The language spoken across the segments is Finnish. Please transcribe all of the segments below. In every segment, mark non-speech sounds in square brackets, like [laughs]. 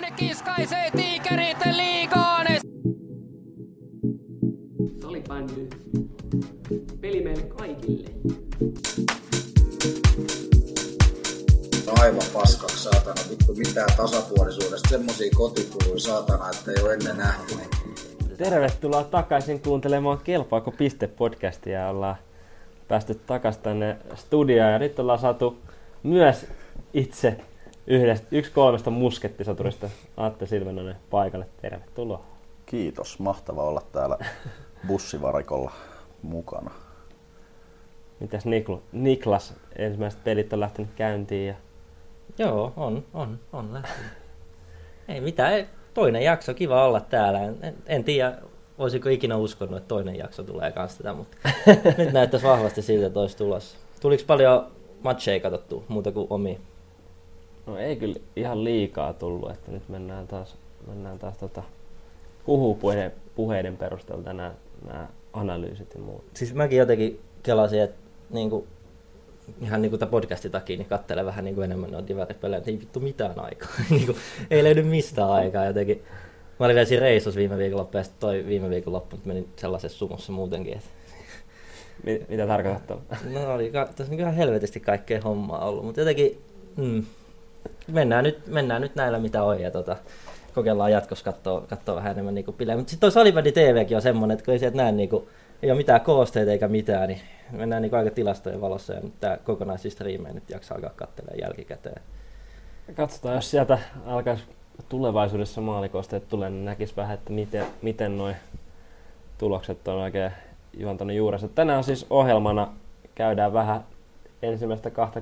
Sinne kiskaisee tiikerit liigaan. Salibändy. Peli meille kaikille. aivan paskaksi saatana, vittu mitään tasapuolisuudesta, semmosia kotikuluja saatana, että ei ole ennen nähty. Tervetuloa takaisin kuuntelemaan Kelpaako piste podcastia. Ollaan päästy takaisin tänne studioon ja nyt ollaan saatu myös itse yhdestä, yksi kolmesta muskettisoturista Atte Silvenonen paikalle. Tervetuloa. Kiitos, mahtava olla täällä bussivarikolla mukana. Mitäs Niklu, Niklas, ensimmäiset pelit on lähtenyt käyntiin ja Joo, on, on, on lähtenyt. Ei mitään, ei, toinen jakso, kiva olla täällä. En, en tiedä, olisiko ikinä uskonut, että toinen jakso tulee kanssa tätä, mutta [laughs] nyt näyttäisi vahvasti siltä, että olisi tulossa. Tuliko paljon matcheja katsottu, muuta kuin omi? No ei kyllä ihan liikaa tullut, että nyt mennään taas, mennään taas tota huhupuheiden puheiden perusteella tänään nämä analyysit ja muut. Siis mäkin jotenkin kelasin, että niinku, ihan niin kuin tämän podcastin takia, niin katselen vähän niin kuin enemmän noita divaripelejä, että ei vittu mitään aikaa. [laughs] niin kuin, ei löydy mistään aikaa jotenkin. Mä olin vielä siinä reissussa viime viikonloppu ja toi viime viikonloppu nyt meni sellaisessa sumussa muutenkin. Että... [laughs] Mi- mitä tarkoittaa? No oli tässä on ihan helvetisti kaikkea hommaa ollut, mutta jotenkin mm, mennään, nyt, mennään nyt näillä mitä on ja tota, kokeillaan jatkossa katsoa, katsoa vähän enemmän niin pilejä. Mutta sitten toi Salibändi TVkin on semmoinen, että kun ei sieltä näe niin kuin, ei ole mitään koosteita eikä mitään, niin mennään niin aika tilastojen valossa ja tämä kokonaisstriimejä nyt jaksaa alkaa katselemaan jälkikäteen. Katsotaan, jos sieltä alkaisi tulevaisuudessa maalikosteet tulee, niin näkisi vähän, että miten, miten nuo tulokset on oikein juontanut juurensa. Tänään siis ohjelmana käydään vähän ensimmäistä kahta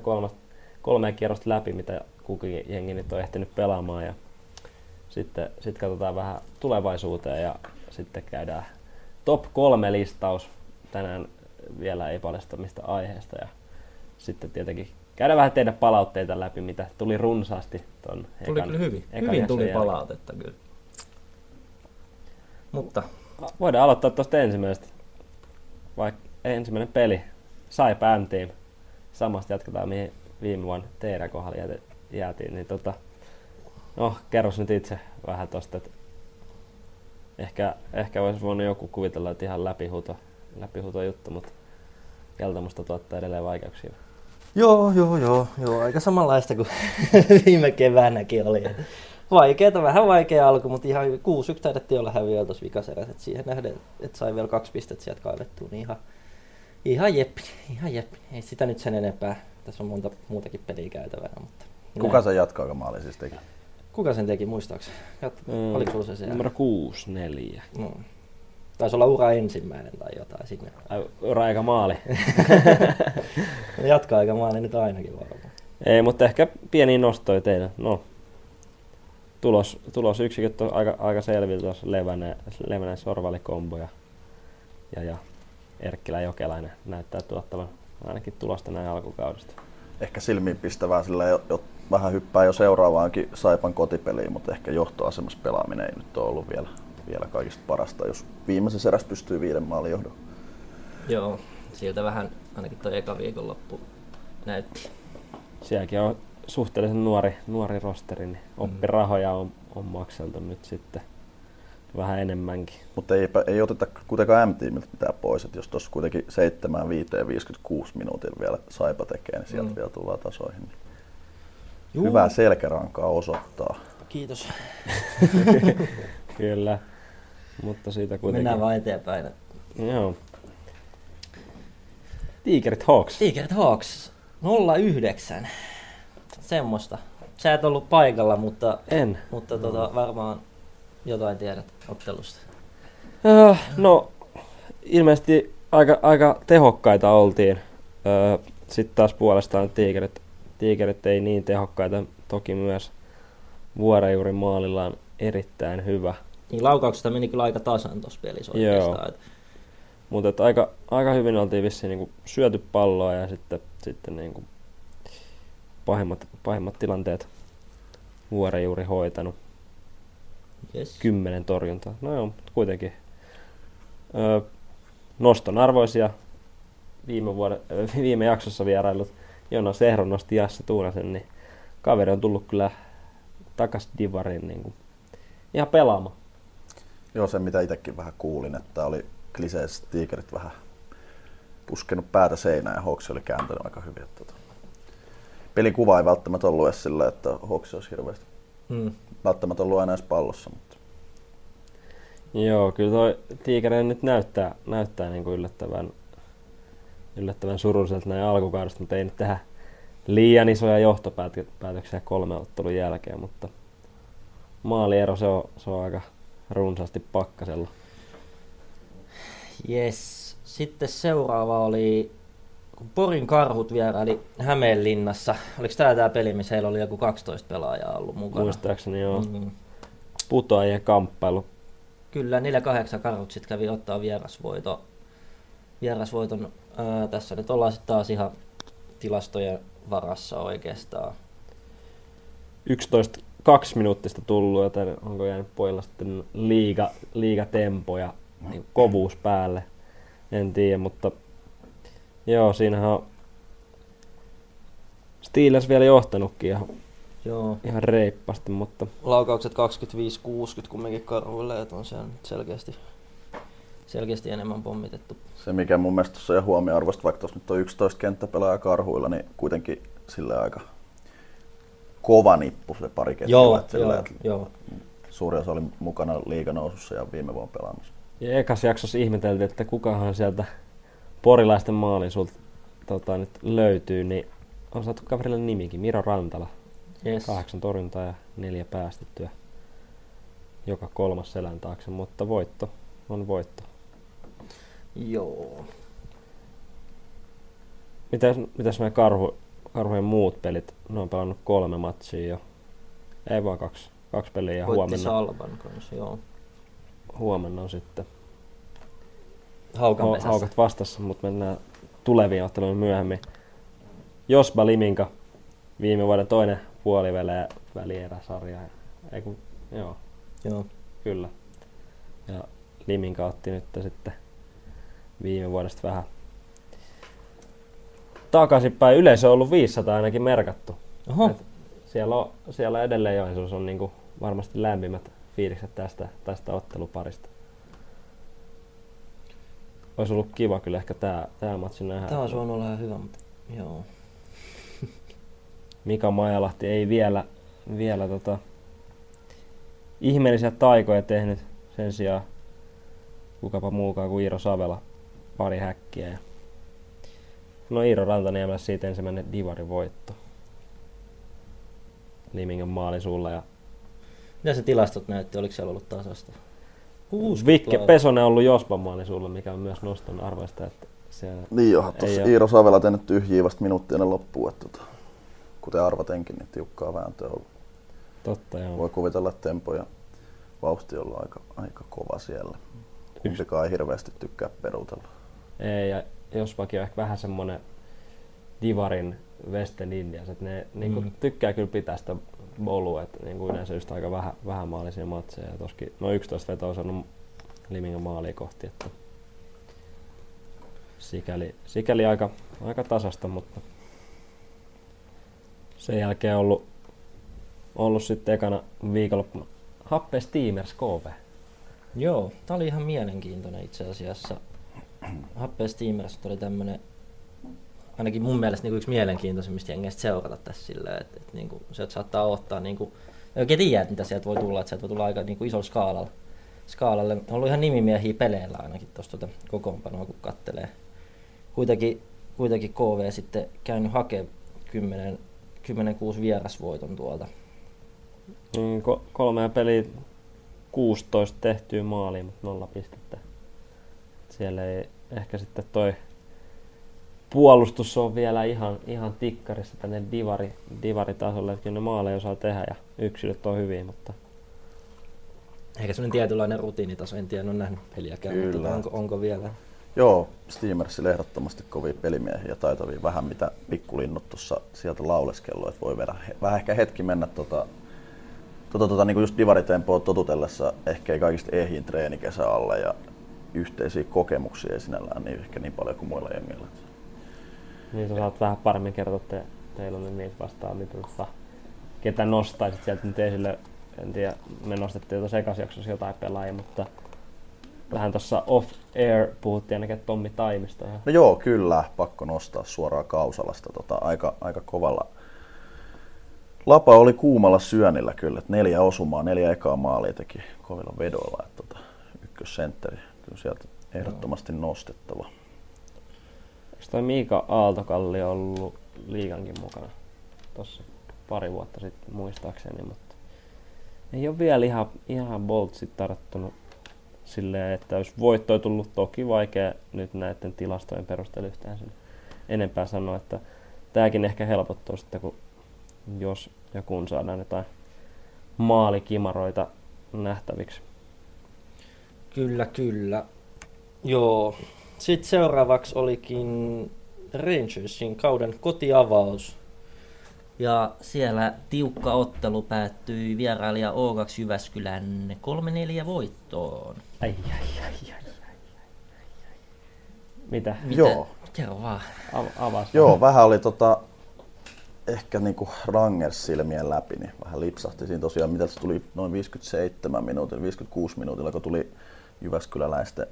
kolmea kierrosta läpi, mitä kukin jengi nyt on ehtinyt pelaamaan ja sitten sit katsotaan vähän tulevaisuuteen ja sitten käydään top kolme listaus. Tänään vielä ei paljasta mistä aiheesta ja sitten tietenkin käydään vähän teidän palautteita läpi, mitä tuli runsaasti ton Tuli ekan, kyllä hyvin. ekan Hyvin tuli jälkeen. palautetta kyllä. Mutta Voidaan aloittaa tuosta ensimmäisestä. Vaikka ensimmäinen peli, sai Team. Samasta jatketaan, mihin viime vuonna teidän kohdalla jääti- jäätiin. Niin tota, no, kerros nyt itse vähän tosta, että ehkä, ehkä olisi voinut joku kuvitella, että ihan läpihuuto, läpihuuto juttu, mutta Keltamusta tuottaa edelleen vaikeuksia. Joo, joo, joo, joo, aika samanlaista kuin [laughs] viime keväänäkin oli. Vaikeeta, vähän vaikea alku, mutta ihan hyvin. 6-1 taidettiin olla häviöllä tuossa vikaserässä, että siihen nähden, että sai vielä kaksi pistettä sieltä kaivettua, niin ihan, ihan jeppi, ihan jeppi. Ei sitä nyt sen enempää. Tässä on monta muutakin peliä käytävänä, mutta... Kuka näin. se jatkaa maali siis teki? Kuka sen teki, muistaakseni? Kat... Mm, Oliko sulla se siellä? Numero 6, 4. No. Taisi olla ura ensimmäinen tai jotain sinne. Ura eikä maali. [laughs] Jatkaa aika maali nyt ainakin varmaan. Ei, mutta ehkä pieni nostoja teillä. No, tulos, tulosyksiköt on aika, aika selvillä tuossa Levänen, Levänen sorvalikombo ja, ja, ja Erkkilä Jokelainen näyttää tuottavan ainakin tulosta näin alkukaudesta. Ehkä silmiinpistävää sillä jo, jo, vähän hyppää jo seuraavaankin Saipan kotipeliin, mutta ehkä johtoasemassa pelaaminen ei nyt ole ollut vielä, vielä kaikista parasta, jos viimeisessä erässä pystyy viiden maalin johdon. Joo, sieltä vähän ainakin toi eka viikonloppu näytti. Sielläkin on suhteellisen nuori, nuori rosteri, niin oppirahoja on, on makseltu nyt sitten vähän enemmänkin. Mutta ei, ei oteta kuitenkaan M-tiimiltä mitään pois, että jos tuossa kuitenkin 7, 5 ja 56 minuutilla vielä Saipa tekee, niin sieltä Mm. vielä tullaan tasoihin. Juu. Hyvää selkärankaa osoittaa. Kiitos. [laughs] Kyllä, mutta siitä kuitenkin. Mennään vaan eteenpäin. Joo. Tigerit Hawks. Tigerit Hawks 09. Semmoista. Sä et ollut paikalla, mutta, En. mutta tota, varmaan jotain tiedät ottelusta. Äh, no, ilmeisesti aika, aika tehokkaita oltiin. Öö, Sitten taas puolestaan tiikerit, tiikerit ei niin tehokkaita. Toki myös Vuorejuuri maalillaan erittäin hyvä. Niin laukauksesta meni kyllä aika tasan tuossa pelissä oikeastaan. Mutta aika, aika hyvin oltiin vissiin niinku syöty palloa ja sitten, sitten niinku pahimmat, pahimmat tilanteet Vuorejuuri hoitanut. Yes. Kymmenen torjuntaa. No joo, mutta kuitenkin öö, noston arvoisia viime, vuode, viime jaksossa vierailut Jonas Ehro nosti Jasse Tuunasen, niin kaveri on tullut kyllä takas Divarin niin kuin, ihan pelaamaan. Joo, se mitä itsekin vähän kuulin, että oli kliseisesti tiikerit vähän puskenut päätä seinään ja Hawks oli kääntänyt aika hyvin. Että tota. Pelin kuva ei välttämättä ollut edes sillä, että Hawks olisi hirveästi Mm. välttämättä ollut aina edes pallossa. Mutta Joo, kyllä toi Tiikereiden nyt näyttää, näyttää niin kuin yllättävän, yllättävän surulliselta näin alkukaudesta, mutta ei nyt tehdä liian isoja johtopäätöksiä kolme ottelun jälkeen, mutta maaliero se on, se on aika runsaasti pakkasella. Yes. Sitten seuraava oli, kun Porin karhut vieraili Hämeenlinnassa. Oliko tämä tämä peli, missä heillä oli joku 12 pelaajaa ollut mukana? Muistaakseni joo, Mm. putoajien kamppailu. Kyllä, 4-8 karhut sitten kävi ottaa vierasvoito. vierasvoiton. Ää, tässä nyt ollaan sitten taas ihan tilastojen varassa oikeastaan. 11 kaksi minuuttista tullut, joten onko jäänyt pojilla sitten liiga, liigatempo ja niin kovuus päälle. En tiedä, mutta joo, siinähän on Steelers vielä johtanutkin ihan, Joo. ihan reippaasti, mutta Laukaukset 25-60 kumminkin karhuille, että on siellä nyt selkeästi, selkeästi enemmän pommitettu. se mikä mun mielestä tuossa on jo huomioarvoista, vaikka tuossa nyt on 11 kenttäpelaajaa karhuilla, niin kuitenkin sillä aika kova nippu se pari ketjua. Joo, että sillä, joo, että joo. Suuri osa oli mukana liiganousussa ja viime vuonna pelaamassa. ja ekas jaksossa ihmeteltiin, että kukahan sieltä porilaisten maalin sulta tota, nyt löytyy, niin on saatu kaverille nimikin, Miro Rantala. Yes. Kahdeksan torjuntaa ja neljä päästettyä. Joka kolmas selän taakse, mutta voitto on voitto. Joo. Mitäs, mitäs nämä karhu, karhujen muut pelit? Ne on pelannut kolme matsia jo. Ei vaan kaksi. Kaksi peliä ja Voitti huomenna, Salvan kanssa, joo. huomenna on sitten Haukan ha- pesässä. haukat vastassa, mutta mennään tuleviin otteluihin myöhemmin. Josba Liminka, viime vuoden toinen puolivälejä välieräsarja. Ei kun, joo, Joo. Kyllä. Ja Liminka otti nyt sitten viime vuodesta vähän takaisinpäin. Yleisö on ollut 500 ainakin merkattu. Oho. Et siellä, on, siellä edelleen Joensuussa on niinku varmasti lämpimät fiilikset tästä, tästä otteluparista. Olisi ollut kiva kyllä ehkä tää, tää matsi nähdä. Tämä on voinut olla ihan hyvä, mutta joo. [laughs] Mika Majalahti ei vielä, vielä tota, ihmeellisiä taikoja tehnyt. Sen sijaan kukapa muukaan kuin Iiro Savela pari häkkiä. Ja no Iiro Rantaniemellä siitä ensimmäinen divari voitto. Limingen maali sulla ja Mitä se tilastot näytti? Oliko siellä ollut tasasta? Vikke Pesonen on ollut Jospan maali sulla, mikä on myös noston arvoista, että siellä Niin johan, tuossa. Iiro Savela tehnyt tyhjiä vasta minuuttia ennen loppuun, että tota, kuten arvatenkin, niin tiukkaa vääntöä on ollut. totta joo. Voi kuvitella, että tempo ja vauhti on ollut aika, aika kova siellä. Kumpikaan ei hirveästi tykkää peruutella. Ei, ja Jospakin on ehkä vähän semmonen Divarin Western Indians, että ne mm. niinku, Mm. tykkää kyllä pitää sitä bolua, että niinku yleensä just aika vähän, vähän maalisia matseja. Ja toskin, no 11 vetoa on saanut Limingan maalia kohti, että sikäli, sikäli aika, aika tasasta, mutta sen jälkeen ollut, ollut sitten ekana viikonloppuna Happe Steamers KV. Joo, tää oli ihan mielenkiintoinen itse asiassa. Happea Steamers oli tämmönen, ainakin mun mielestä niin yksi mielenkiintoisimmista jengeistä seurata tässä silleen, että, että niin kuin, se että saattaa ottaa, niin kuin, ei oikein tiedä, mitä sieltä voi tulla, että sieltä voi tulla aika niin kuin isolla skaalalla. skaalalle. On ollut ihan nimimiehiä peleillä ainakin tuosta tuota kokoonpanoa, kun kattelee. Kuitenkin, kuitenkin KV sitten käynyt hakemaan 10, 10-6 vierasvoiton tuolta. Niin, ko- kolmea peliä 16 tehtyä maalia, mutta nolla pistettä. Siellä ei ehkä sitten toi puolustus on vielä ihan, ihan tikkarissa tänne divari, divaritasolle, että kyllä ne maaleja osaa tehdä ja yksilöt on hyviä, mutta Ehkä semmoinen tietynlainen rutiinitaso, en tiedä, en ole nähnyt peliäkään, mutta Kyllä. onko, onko vielä? Joo, Steamersillä ehdottomasti kovia pelimiehiä ja taitavia. Vähän mitä pikkulinnut tuossa sieltä lauleskellut, että voi vielä, vähän ehkä hetki mennä tota, tota, tota, niin kuin just divaritempoa totutellessa ehkä ei kaikista ehiin treenikesä alle ja yhteisiä kokemuksia ei sinällään niin ehkä niin paljon kuin muilla jengillä. niin sä saat vähän paremmin kertoa te, teillä on niitä vastaan, mitä tota, ketä nostaisit sieltä nyt esille. En tiedä, me nostettiin tuossa ekassa jaksossa jotain pelaajia, mutta vähän tuossa off-air puhuttiin ainakin että Tommi Taimista. ihan. No joo, kyllä, pakko nostaa suoraan Kausalasta. Tota, aika, aika kovalla. Lapa oli kuumalla syönnillä kyllä, että neljä osumaa, neljä ekaa maalia teki kovilla vedoilla. Että tota, ykkössentteri, kyllä sieltä ehdottomasti nostettava. Eikö toi Miika Aaltokalli ollut liigankin mukana tuossa pari vuotta sitten muistaakseni, mutta ei ole vielä ihan, ihan boltsit tarttunut silleen, että olisi voittoja tullut toki vaikea nyt näiden tilastojen perusteella yhtään sen enempää sanoa, että tämäkin ehkä helpottuu sitten, kun jos ja kun saadaan jotain maalikimaroita nähtäviksi. Kyllä, kyllä. Joo. Sitten seuraavaksi olikin Rangersin kauden kotiavaus. Ja siellä tiukka ottelu päättyi vierailija O2 Jyväskylän 3-4 voittoon. Ai, ai, ai, ai, ai, ai, ai. Mitä? Mitä? Joo. Kerro vaan. Av- avas. Joo, vähän oli tota, ehkä niinku Rangers silmien läpi, niin vähän lipsahti siinä tosiaan, mitä se tuli noin 57 minuutilla, 56 minuutilla, kun tuli Jyväskyläläisten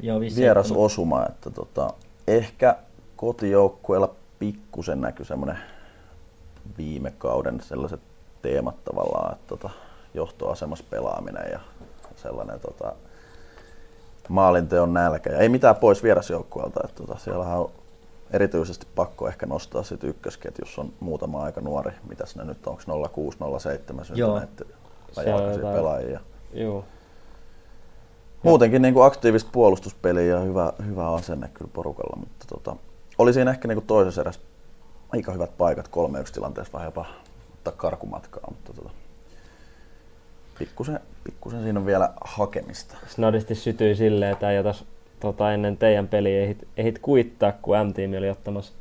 Joo, vieras osuma, että tota, ehkä kotijoukkueella pikkusen näkyy semmoinen viime kauden sellaiset teemat tavallaan, että tota, johtoasemassa pelaaminen ja sellainen tota, maalinteon nälkä. Ja ei mitään pois vierasjoukkueelta, että tota, siellähän on erityisesti pakko ehkä nostaa sit ykkösketjussa on muutama aika nuori, mitäs ne nyt on, onko 06, 07 Joo. syntyneet väliaikaisia jotain- pelaajia. Joo. Muutenkin niin kuin aktiivista puolustuspeliä ja hyvä, hyvä asenne kyllä porukalla, mutta tota, oli siinä ehkä niin kuin toisessa erässä aika hyvät paikat 3-1 tilanteessa vähän jopa ottaa karkumatkaa, mutta tota, pikkusen, pikkusen siinä on vielä hakemista. Snadisti sytyi silleen, että ei otas, tota, ennen teidän peliä ehdit, ehdit kuittaa, kun M-tiimi oli ottamassa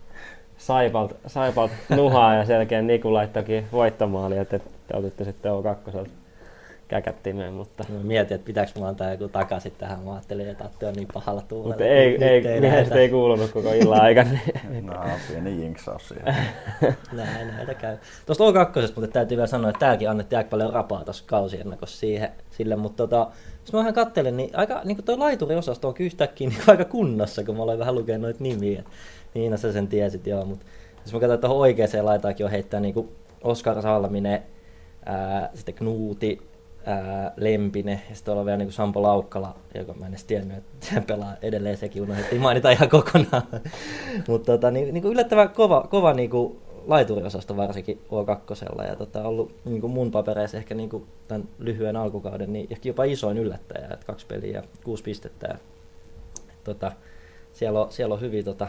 Saipalt, Saipalt nuhaa ja selkeän Niku laittoikin voittomaali, että te otitte sitten O2 käkättimeen, mutta, Mä mietin, että pitääkö mulla antaa joku takaisin tähän. Mä ajattelin, että Atte on niin pahalla tuulella. mutta ei, Nyt ei, nähdä. miehestä ei kuulunut koko illan [laughs] aikana. Niin. No, pieni jinksaus siihen. [laughs] Näin, näitä käy. Tuosta O2, mutta täytyy vielä sanoa, että täälläkin annettiin aika paljon rapaa tuossa kausiennakossa siihen, sille, mutta tota, jos mä vähän kattelin, niin aika, niin kuin toi laituriosasto on yhtäkkiä niin aika kunnossa, kun mä olen vähän lukenut noita nimiä. Niin, sä sen tiesit, joo, mutta jos mä katsoin, että tuohon oikeaan laitaakin on heittää niin kuin Oskar Salminen, ää, sitten Knuuti, ää, Lempinen ja sitten on vielä niin Sampo Laukkala, joka mä en edes tiennyt, että se pelaa edelleen sekin, unohdettiin mainita ihan kokonaan. [laughs] Mutta tota, niin, niin yllättävän kova, kova niin kuin laituriosasto varsinkin O2. Ja tota, ollut niin kuin mun papereissa ehkä niin kuin tämän lyhyen alkukauden niin ehkä jopa isoin yllättäjä, että kaksi peliä ja kuusi pistettä. Ja, tota, siellä, on, siellä on hyvin tota,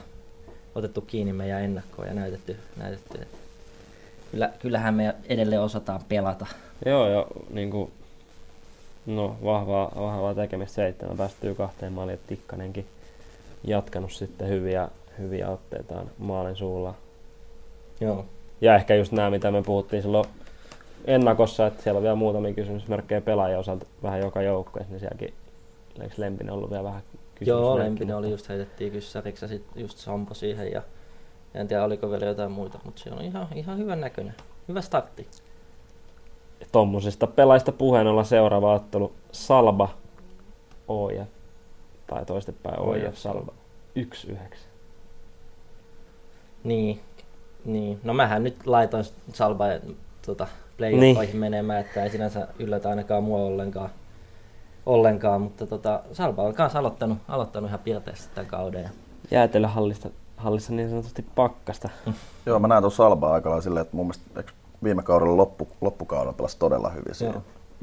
otettu kiinni meidän ennakkoon ja näytetty, näytetty että kyllä, kyllähän me edelleen osataan pelata. Joo, ja niin kuin, no, vahvaa, vahvaa tekemistä seitsemän päästyy kahteen maaliin, että Tikkanenkin jatkanut sitten hyviä, hyviä otteitaan maalin suulla. Joo. Ja ehkä just nämä, mitä me puhuttiin silloin ennakossa, että siellä on vielä muutamia kysymysmerkkejä pelaajien osalta vähän joka joukkueessa, niin sielläkin eikö Lempinen ollut vielä vähän kysymysmerkki? Joo, Lempinen mutta- oli just heitettiin kyssäriksi ja sitten just Sampo siihen ja en tiedä oliko vielä jotain muita, mutta se on ihan, ihan hyvän näköinen. Hyvä startti. Tuommoisista pelaajista puheen olla seuraava ottelu Salba OIF tai toistepäin OIF OIF, Salba 1-9. Niin, niin. No mähän nyt laitoin Salba tota, playoffeihin Niin. menemään, että ei sinänsä yllätä ainakaan mua ollenkaan. ollenkaan mutta tota, Salba on kanssa aloittanut, aloittanut ihan pirteästi tämän kauden. Jäätelöhallista hallissa niin sanotusti pakkasta. [laughs] Joo, mä näen tuossa Salbaa aika lailla silleen, että mun mielestä viime kaudella loppu, loppukaudella pelasi todella hyvin siinä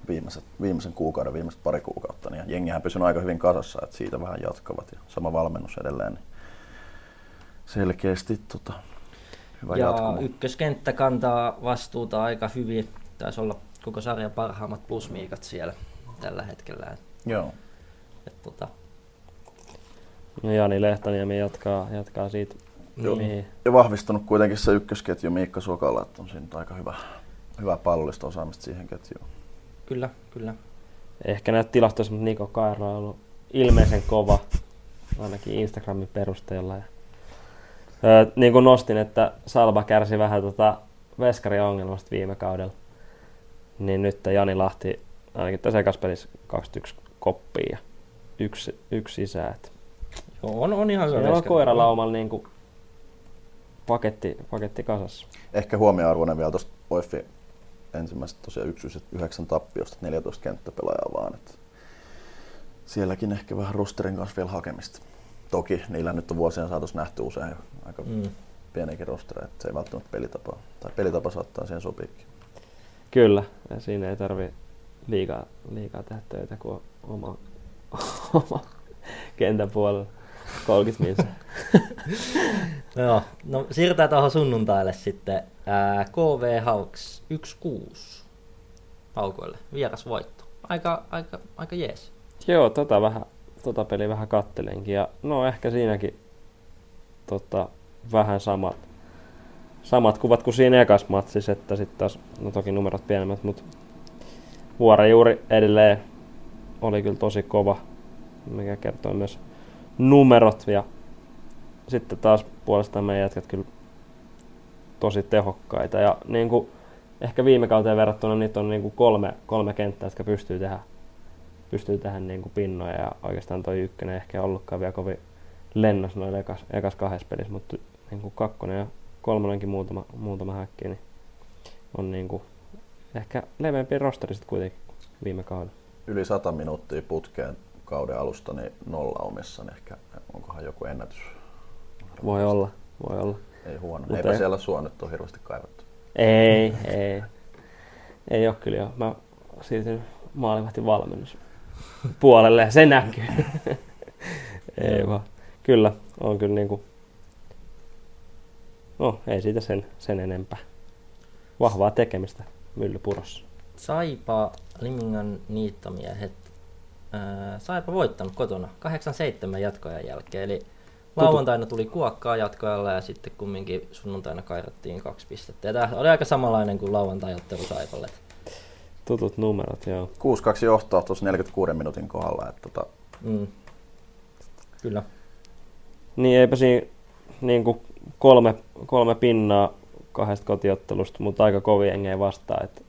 viimeiset, viimeisen kuukauden, viimeiset pari kuukautta. Niin, ja jengihän pysynyt aika hyvin kasassa, että siitä vähän jatkavat ja sama valmennus edelleen. Niin selkeästi tota, hyvä ja jatkumo. ykköskenttä kantaa vastuuta aika hyvin. Taisi olla koko sarjan parhaimmat plusmiikat siellä tällä hetkellä. Et, Joo. et, tota, No Jani Lehtaniemi jatkaa, jatkaa siitä, Joo. mihin Ja vahvistunut kuitenkin se ykkösketju Miikka Sokala, että on siinä aika hyvä, hyvä pallollista osaamista siihen ketjuun. kyllä, kyllä. ehkä näitä tilastoissa, mutta Niko Kairo on ollut ilmeisen kova, ainakin Instagramin perusteella. Ja, öö, niin kuin nostin, että Salba kärsi vähän tota veskaria ongelmasta viime kaudella. Niin nyt Jani Lahti ainakin tässä ekas pelissä 21 koppia ja yksi, yksi sisään. Joo, on, on ihan hyvä. Meillä on koiralaumalla niin kuin paketti, paketti kasassa. Ehkä huomioarvoinen vielä tuosta Oiffi ensimmäiset tosiaan yksyiset yhdeksän tappiosta, 14 kenttäpelaajaa vaan. Että sielläkin ehkä vähän rosterin kanssa vielä hakemista. Toki niillä nyt on vuosien saatossa nähty usein aika mm. Pieniäkin rostereja, että se ei välttämättä pelitapa, tai pelitapa saattaa siihen sopiikin. Kyllä, ja siinä ei tarvi liikaa, liikaa tehdä töitä, kun on oma, [laughs] oma kentän puolella 30 minsa. [laughs] Joo, no siirrytään tuohon sunnuntaille sitten. Ää, KV Hawks 1-6 Haukoille, vieras voitto. Aika, aika, aika jees. Joo, tota, vähän, tota peliä vähän kattelenkin. Ja no ehkä siinäkin tota, vähän samat, samat kuvat kuin siinä ekas matsissa, että sitten taas, no toki numerot pienemmät, mutta vuora juuri edelleen oli kyllä tosi kova, mikä kertoo myös numerot. Ja sitten taas puolestaan meidän jätkät kyllä tosi tehokkaita. Ja niin kuin ehkä viime kauteen verrattuna niitä on niin kuin kolme, kolme kenttää, jotka pystyy tehdä pystyy tähän niin kuin pinnoja ja oikeastaan toi ykkönen ehkä ei ollutkaan vielä kovin lennos noin ekas, ekas kahdessa pelissä, mutta niin kuin kakkonen ja kolmonenkin muutama, muutama häkki, niin on niin kuin ehkä leveämpi rosteri sitten kuitenkin viime kaudella. Yli 100 minuuttia putkeen kauden alusta, niin nolla omissa, niin ehkä onkohan joku ennätys. Voi olla, voi olla. Ei huono. Mut Eipä ei- siellä sua nyt ole hirveästi kaivattu. Ei, ei. Ei ole kyllä joo. Mä siirtyn maalivahti valmennus puolelle ja se näkyy. [laughs] ei vaan. Kyllä, on kyllä niinku... No, ei siitä sen, sen enempää. Vahvaa tekemistä myllypurossa. Saipa Limingan niittomiehet. Ää, Saipa voittanut kotona 8-7 jatkoajan jälkeen. Eli lauantaina tuli kuokkaa jatkoajalla ja sitten kumminkin sunnuntaina kairattiin kaksi pistettä. Ja tämä oli aika samanlainen kuin lauantai-ottelu Saipalle. Tutut numerot, joo. 6-2 johtoa tuossa 46 minuutin kohdalla. Että tota, Mm. Kyllä. Niin eipä siinä niin kuin kolme, kolme pinnaa kahdesta kotiottelusta, mutta aika kovin jengejä vastaan. Et,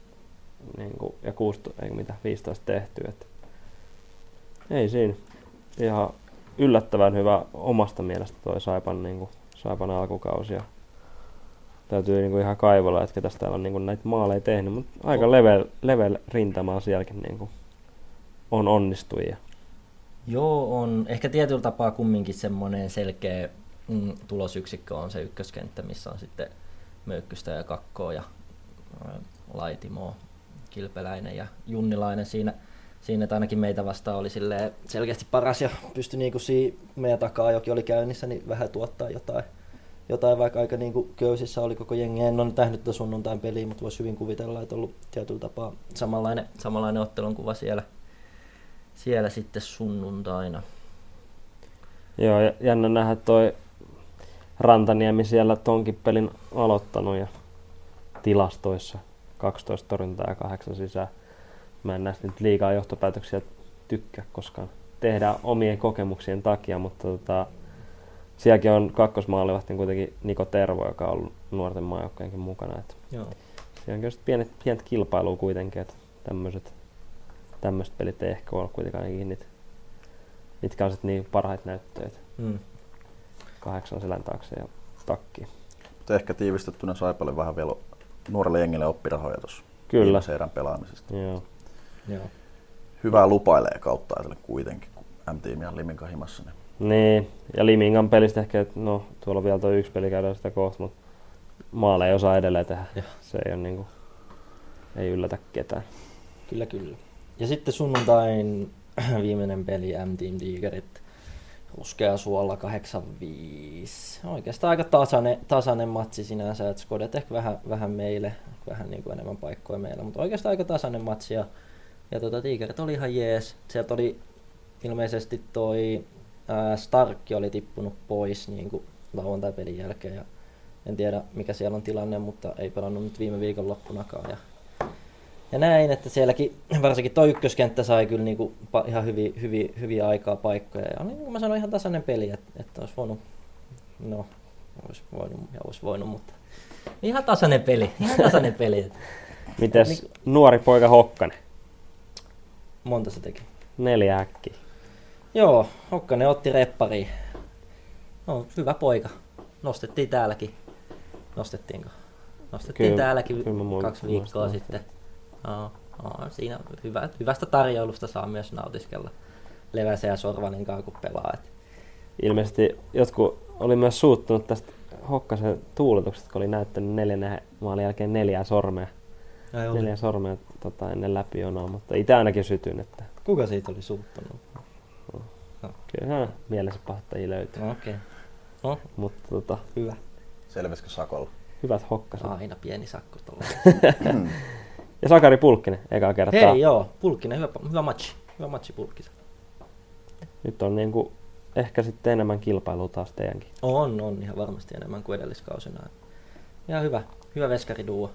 niin kuin, ja 16, eikö mitä, 15 tehty. Et, ei siinä. Ihan yllättävän hyvä omasta mielestä toi Saipan, niin kuin, Saipan alkukausi. Ja täytyy niin kuin ihan kaivella, että ketäs täällä on niin kuin näitä maaleja tehnyt, mutta aika level, level rintamaa sielläkin niin kuin, on onnistujia. Joo, on ehkä tietyllä tapaa kumminkin semmoinen selkeä mm, tulosyksikkö on se ykköskenttä, missä on sitten Möykkystä ja Kakkoa ja ää, Laitimo, Kilpeläinen ja Junnilainen siinä, siinä että ainakin meitä vastaan oli selkeästi paras ja pystyi niinku siinä meidän takaa, jokin oli käynnissä, niin vähän tuottaa jotain, jotain vaikka aika niinku köysissä oli koko jengi. En ole nähnyt tätä sunnuntain peliä, mutta voisi hyvin kuvitella, että ollut tietyllä tapaa samanlainen, samanlainen ottelun kuva siellä, siellä sitten sunnuntaina. Joo, ja jännä nähdä toi Rantaniemi siellä tonkin pelin aloittanut ja tilastoissa 12 torjuntaa ja 8 sisään. Mä en näistä nyt liikaa johtopäätöksiä tykkää koskaan tehdään omien kokemuksien takia, mutta tota, sielläkin on kakkosmaalivahti kuitenkin Niko Tervo, joka on ollut nuorten maajoukkojenkin mukana. Et Joo. siellä on kyllä pienet, pientä kilpailua kuitenkin, että tämmöiset tämmöiset pelit ei ehkä ole kuitenkaan ainakin niitä, mitkä on sitten niin parhaita näyttöitä. Mm. Kahdeksan selän taakse ja takki. mutta ehkä tiivistettynä Saipalle vähän vielä nuorelle jengille oppirahoja tuossa Kyllä. erän pelaamisesta. Joo. Joo. Hyvää lupailee kautta ajatellen kuitenkin, kun M-tiimi on Liminka himassa. Niin Niin, ja Limingan pelistä ehkä, että no tuolla on vielä tuo yksi peli käydään sitä kohta, mutta maaleja ei osaa edelleen tehdä. Joo. Se ei ole niinku, ei yllätä ketään. Kyllä, kyllä. Ja sitten sunnuntain [clears throat] viimeinen peli M-Team Tigerit. Uskea suolla 8-5. Oikeastaan aika tasainen, tasainen matsi sinänsä, että Skodet ehkä vähän, vähän meille, vähän niin kuin enemmän paikkoja meillä, mutta oikeastaan aika tasainen matsi ja, ja tota, Tigerit oli ihan jees. Sieltä oli ilmeisesti toi ää, Starkki oli tippunut pois niin kuin lauantai-pelin jälkeen ja en tiedä mikä siellä on tilanne, mutta ei pelannut nyt viime viikon loppunakaan ja ja näin, että sielläkin varsinkin tuo ykköskenttä sai kyllä niinku pa- ihan hyviä, hyviä, hyviä aikaa paikkoja. Ja niin kuin mä sanoin, ihan tasainen peli, että, että olisi voinut, no, olisi voinut ja olisi voinut, mutta Ihan tasainen peli, ihan tasainen peli. [laughs] Mites nuori poika Hokkanen? Monta se teki. Neljä äkkiä. Joo, Hokkanen otti reppariin. No, hyvä poika. Nostettiin täälläkin. Nostettiinko? Nostettiin Kyllä, täälläkin kyllä muistan- kaksi viikkoa muistan. sitten. Joo, joo, siinä hyvä, hyvästä tarjoulusta saa myös nautiskella. Leväsen ja Sorvanin kanssa kun pelaa. Et Ilmeisesti jotkut oli myös suuttunut tästä Hokkasen tuuletuksesta, kun oli näyttänyt neljännen maalin jälkeen neljää sormea. Ai oli. Neljä sormea tota, ennen läpijonoa, mutta itse ainakin sytyin, että Kuka siitä oli suuttunut? kyllähän mielessä pahattajia löytyy. No, Okei. Okay. No, Mutta tota, hyvä. Selvisikö sakolla? hyvät Hokkaset. Aina pieni sakko tuolla. [laughs] Ja Sakari Pulkkinen, eka kertaa. Hei joo, Pulkkinen, hyvä, hyvä matchi. Hyvä matchi Pulkkisen. Nyt on niinku ehkä sitten enemmän kilpailua taas teidänkin. On, on ihan varmasti enemmän kuin edelliskausina. Ihan hyvä, hyvä veskariduo.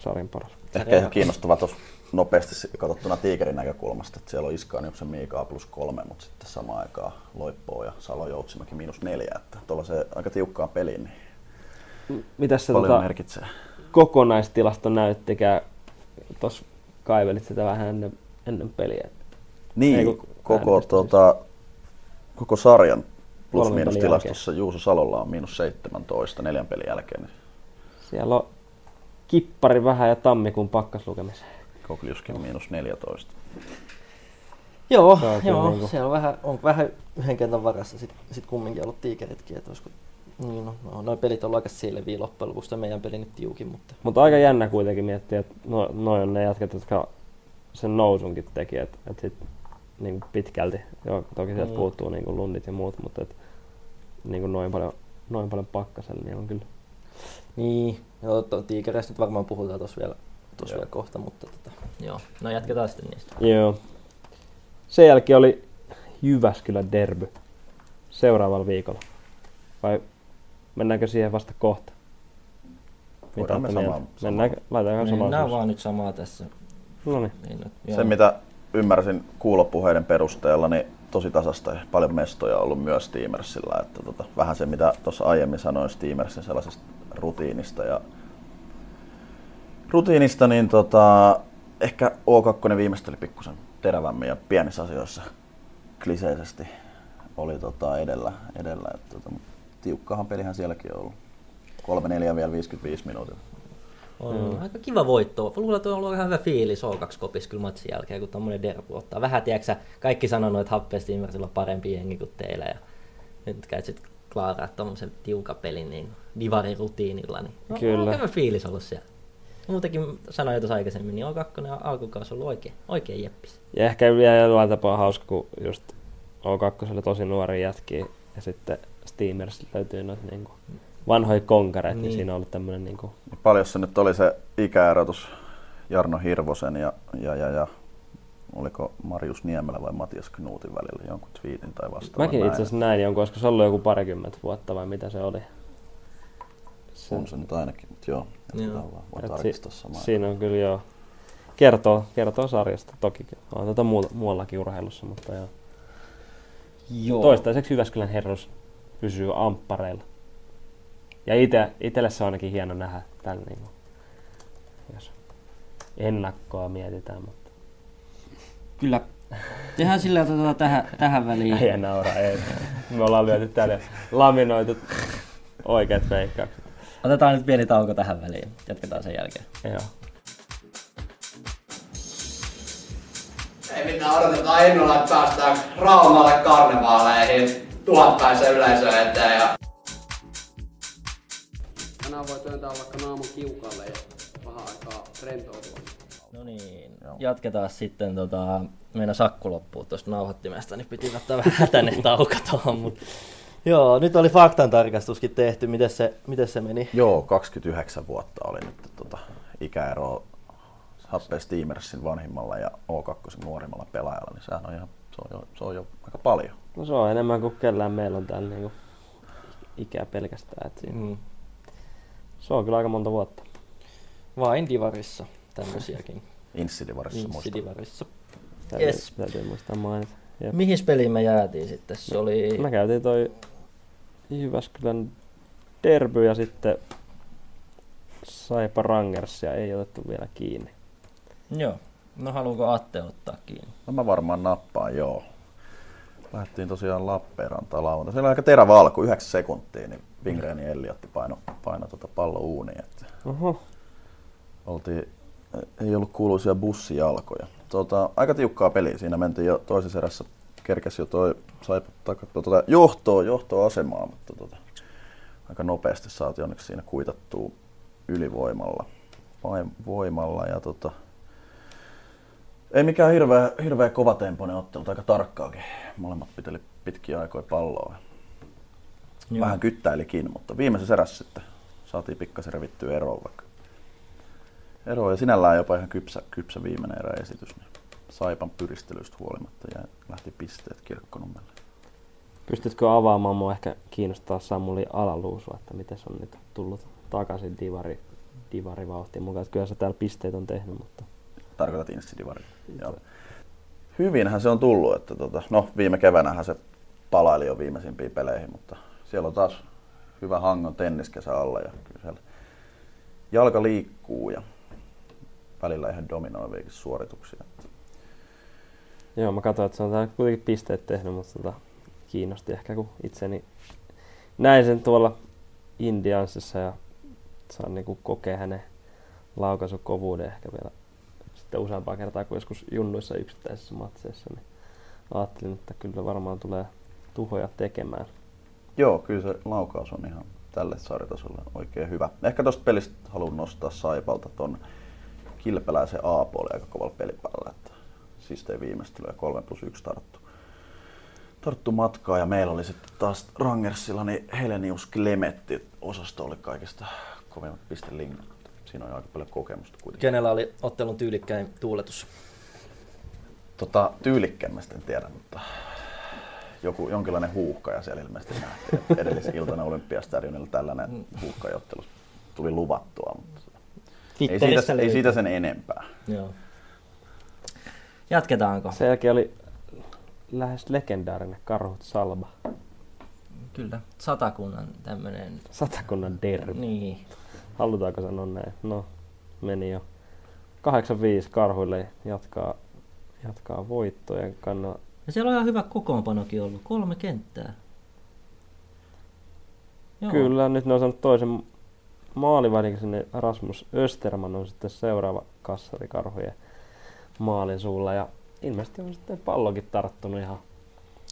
Sarjan paras. Ehkä ihan kiinnostava tuossa nopeasti katsottuna Tiikerin näkökulmasta, että siellä on Iskaaniuksen Miikaa plus kolme, mutta sitten samaan aikaan Loippoo ja Salo Joutsimäki miinus neljä, että tuollaiseen aika tiukkaan peliin niin Mitäs se paljon tota, merkitsee. kokonaistilasto näyttikää? Tuossa kaivelit sitä vähän ennen, ennen peliä. Niin, Ei, koko, tuota, koko sarjan plus miinus tilastossa Juuso Salolla on miinus 17 neljän pelin jälkeen. Niin Siellä on kippari vähän ja tammikuun pakkaslukemisen. Kokliuskin miinus 14. Joo, joo niinku- siellä on vähän, on vähän yhden kentän varassa sit, sit kumminkin ollut tiikeritkin, että olisiko, niin no, no, noi pelit on ollut aika siileviä loppujen lopuksi, tämä meidän peli nyt tiukin, mutta Mutta aika jännä kuitenkin miettiä, että no, noin on ne jätkät, jotka sen nousunkin teki, että et sit niin pitkälti, joo, toki sieltä Mm. puuttuu niin lundit ja muut, mutta et, niin noin paljon, noin paljon pakkasella, niin on kyllä niin, joo, to, tiikereistä nyt varmaan puhutaan tuossa vielä, Joo. vielä kohta, mutta tota, joo, no jatketaan sitten niistä. Joo. Sen jälkeen oli Jyväskylän derby seuraavalla viikolla. Vai mennäänkö siihen vasta kohta? Voidaan me samaan- Mennäänkö, laitetaan samaan Mennään suuntaan? vaan nyt samaa tässä. No niin. Niin, no, Se mitä ymmärsin kuulopuheiden perusteella, niin tosi tasasta ja paljon mestoja on ollut myös Steamersillä. Että tota, vähän se mitä tuossa aiemmin sanoin Steamersin sellaisesta rutiinista ja rutiinista, niin tota, ehkä O2 viimeisteli pikkusen terävämmin ja pienissä asioissa kliseisesti oli tota edellä. edellä että tota, tiukkahan pelihän sielläkin on ollut. 3-4 vielä 55 minuuttia. On mm. aika kiva voitto. Luulen, että on ollut ihan hyvä fiilis O2-kopissa kyllä matsin jälkeen, kun tommonen derby ottaa. Vähän, tiedätkö kaikki sanonut, että Happes Timmersillä on parempi jengi kuin teillä. Ja nyt käyt sit klaaraa tommosen tiukan pelin niin divarin rutiinilla. Niin no, Kyllä. On hyvä fiilis ollut siellä. Muutenkin sanoin jo tuossa aikaisemmin, niin O2 on alkukausi ollut oikein, oikein jeppis. Ja ehkä vielä jollain tapaa hauska, kun just O2 oli tosi nuori jätkiä ja sitten Steamers löytyy noita niinku vanhoja konkareita, niin. Niin. siinä on ollut tämmönen niinku, Niin Paljon se nyt oli se ikäerotus Jarno Hirvosen ja, ja, ja, ja oliko Marius Niemelä vai Matias Knuutin välillä jonkun twiitin tai vastaavan Mäkin itse asiassa näin jonkun, olisiko se ollut joku parikymmentä vuotta vai mitä se oli. Se, On se nyt ainakin, mutta joo, Joo. vaan. Samaa. Siinä on kyllä joo. Kertoo, kertoo sarjasta toki. On tätä muu, muuallakin urheilussa, mutta joo. Joo. Toistaiseksi Jyväskylän herrus pysyy amppareilla. Ja ite, itelle se on ainakin hieno nähdä tämän, niin kuin, jos ennakkoa mietitään. Mutta Kyllä. Tehdään sillä tota, tähän, tähän väliin. ei naura, ei. Me ollaan lyöty täällä laminoitu oikeat veikkaukset. Otetaan nyt pieni tauko tähän väliin. Jatketaan sen jälkeen. Joo. Ei mitään, odotetaan innolla, että päästään Raumalle karnevaaleihin tuhatpäisen yleisön eteen. Ja Tänään voi työntää vaikka naamun kiukalle ja vähän aikaa rentoutua. No niin, Joo. jatketaan sitten tota, meidän sakku loppuu tuosta nauhoittimesta, niin piti ottaa vähän hätäinen tauko tuohon, mutta joo, nyt oli faktan tarkastuskin tehty, miten se, miten se meni? Joo, 29 vuotta oli nyt tota, ikäero Happe Steamersin vanhimmalla ja O2 nuorimmalla pelaajalla, niin sehän on ihan, se on jo, se on jo aika paljon. No se on enemmän kuin kellään meillä on täällä niinku ikää pelkästään. Et siinä, Mm. se on kyllä aika monta vuotta. Vain divarissa tämmöisiäkin. [laughs] Insidivarissa muista. Insidivarissa. Täytyy, Yes. täytyy muistaa mainita. Jep. Mihin peliin me jäätiin sitten? Se oli... Me käytiin toi Jyväskylän derby ja sitten Saipa Rangersia ei otettu vielä kiinni. Joo. No haluuko Atte ottaa kiinni? No mä varmaan nappaan, joo. Lähdettiin tosiaan Lappeenrantaan lauantai. Siellä oli aika terävä alku, 9 sekuntia, niin Wingren Elliotti paino, paino tota pallo uuniin. Että Oho. oltiin, ei ollut kuuluisia bussijalkoja. Tota, aika tiukkaa peliä. Siinä mentiin jo toisessa erässä, kerkesi jo toi saipa takattua tota, johtoa, johtoasemaa, mutta tota, aika nopeasti saatiin onneksi siinä kuitattua ylivoimalla. Vai, voimalla ja tota, ei mikään hirveä, hirveä kovatempoinen ottelu, aika tarkkaakin. Molemmat piteli pitkiä aikoja palloa. Joo. Vähän kyttäilikin, mutta viimeisessä erässä sitten saatiin pikkasen revittyä eroa vaikka. Ero ja sinällään jopa ihan kypsä, kypsä viimeinen eräesitys. Niin Saipan pyristelystä huolimatta ja lähti pisteet kirkkonummelle. Pystytkö avaamaan mua ehkä kiinnostaa Samuli alaluusua, että miten se on nyt tullut takaisin divari, divarivauhtiin mukaan. Että Kyllä sä täällä pisteet on tehnyt, mutta Tarkoitat Insidivaria. Joo. Hyvinhän se on tullut, että tota, no viime keväänähän se palaili jo viimeisimpiin peleihin, mutta siellä on taas hyvä hangon tenniskesä alla ja kyllä siellä jalka liikkuu ja välillä ihan dominoiviakin suorituksia. Joo, mä katsoin, että se on täällä kuitenkin pisteet tehnyt, mutta tota, kiinnosti ehkä, kun itseni näin sen tuolla Indiansissa ja saan niinku kokea hänen laukaisukovuuden ehkä vielä sitten useampaa kertaa kuin joskus junnuissa yksittäisissä matseissa, niin ajattelin, että kyllä varmaan tulee tuhoja tekemään. Joo, kyllä se laukaus on ihan tälle sarjatasolle oikein hyvä. Ehkä tuosta pelistä haluan nostaa Saipalta ton Kilpeläisen oli aika kovalla pelipäällä, että sisteen viimeistely ja 3 plus 1 tarttu, tarttu matkaa ja meillä oli sitten taas Rangersilla niin Helenius Klemetti osasto oli kaikista kovimmat pistelingat. Siinä on aika paljon kokemusta kuitenkin. Kenellä oli ottelun tyylikkäin tuuletus? Tota, tyylikkäämmästä en tiedä, mutta joku, jonkinlainen huuhkaja siellä ilmeisesti nähtiin. että Edellisen iltana [laughs] Olympiastadionilla tällainen huuhkajottelu tuli luvattua, mutta ei siitä, ei siitä sen enempää. Joo. Jatketaanko? Sen jälkeen oli lähes legendaarinen Karhut Salba, Kyllä. Satakunnan tämmönen... satakunnan derby. Niin. Halutaanko sanoa näin? No, meni jo. 8-5 karhuille jatkaa, jatkaa voittojen kannalla. Ja siellä on ihan hyvä kokoonpanokin ollut. Kolme kenttää. Joo. Kyllä, nyt ne on saanut toisen maalivahdin, sinne Rasmus Österman on sitten seuraava kassari karhujen maalin suulla. Ja ilmeisesti on sitten pallokin tarttunut ihan.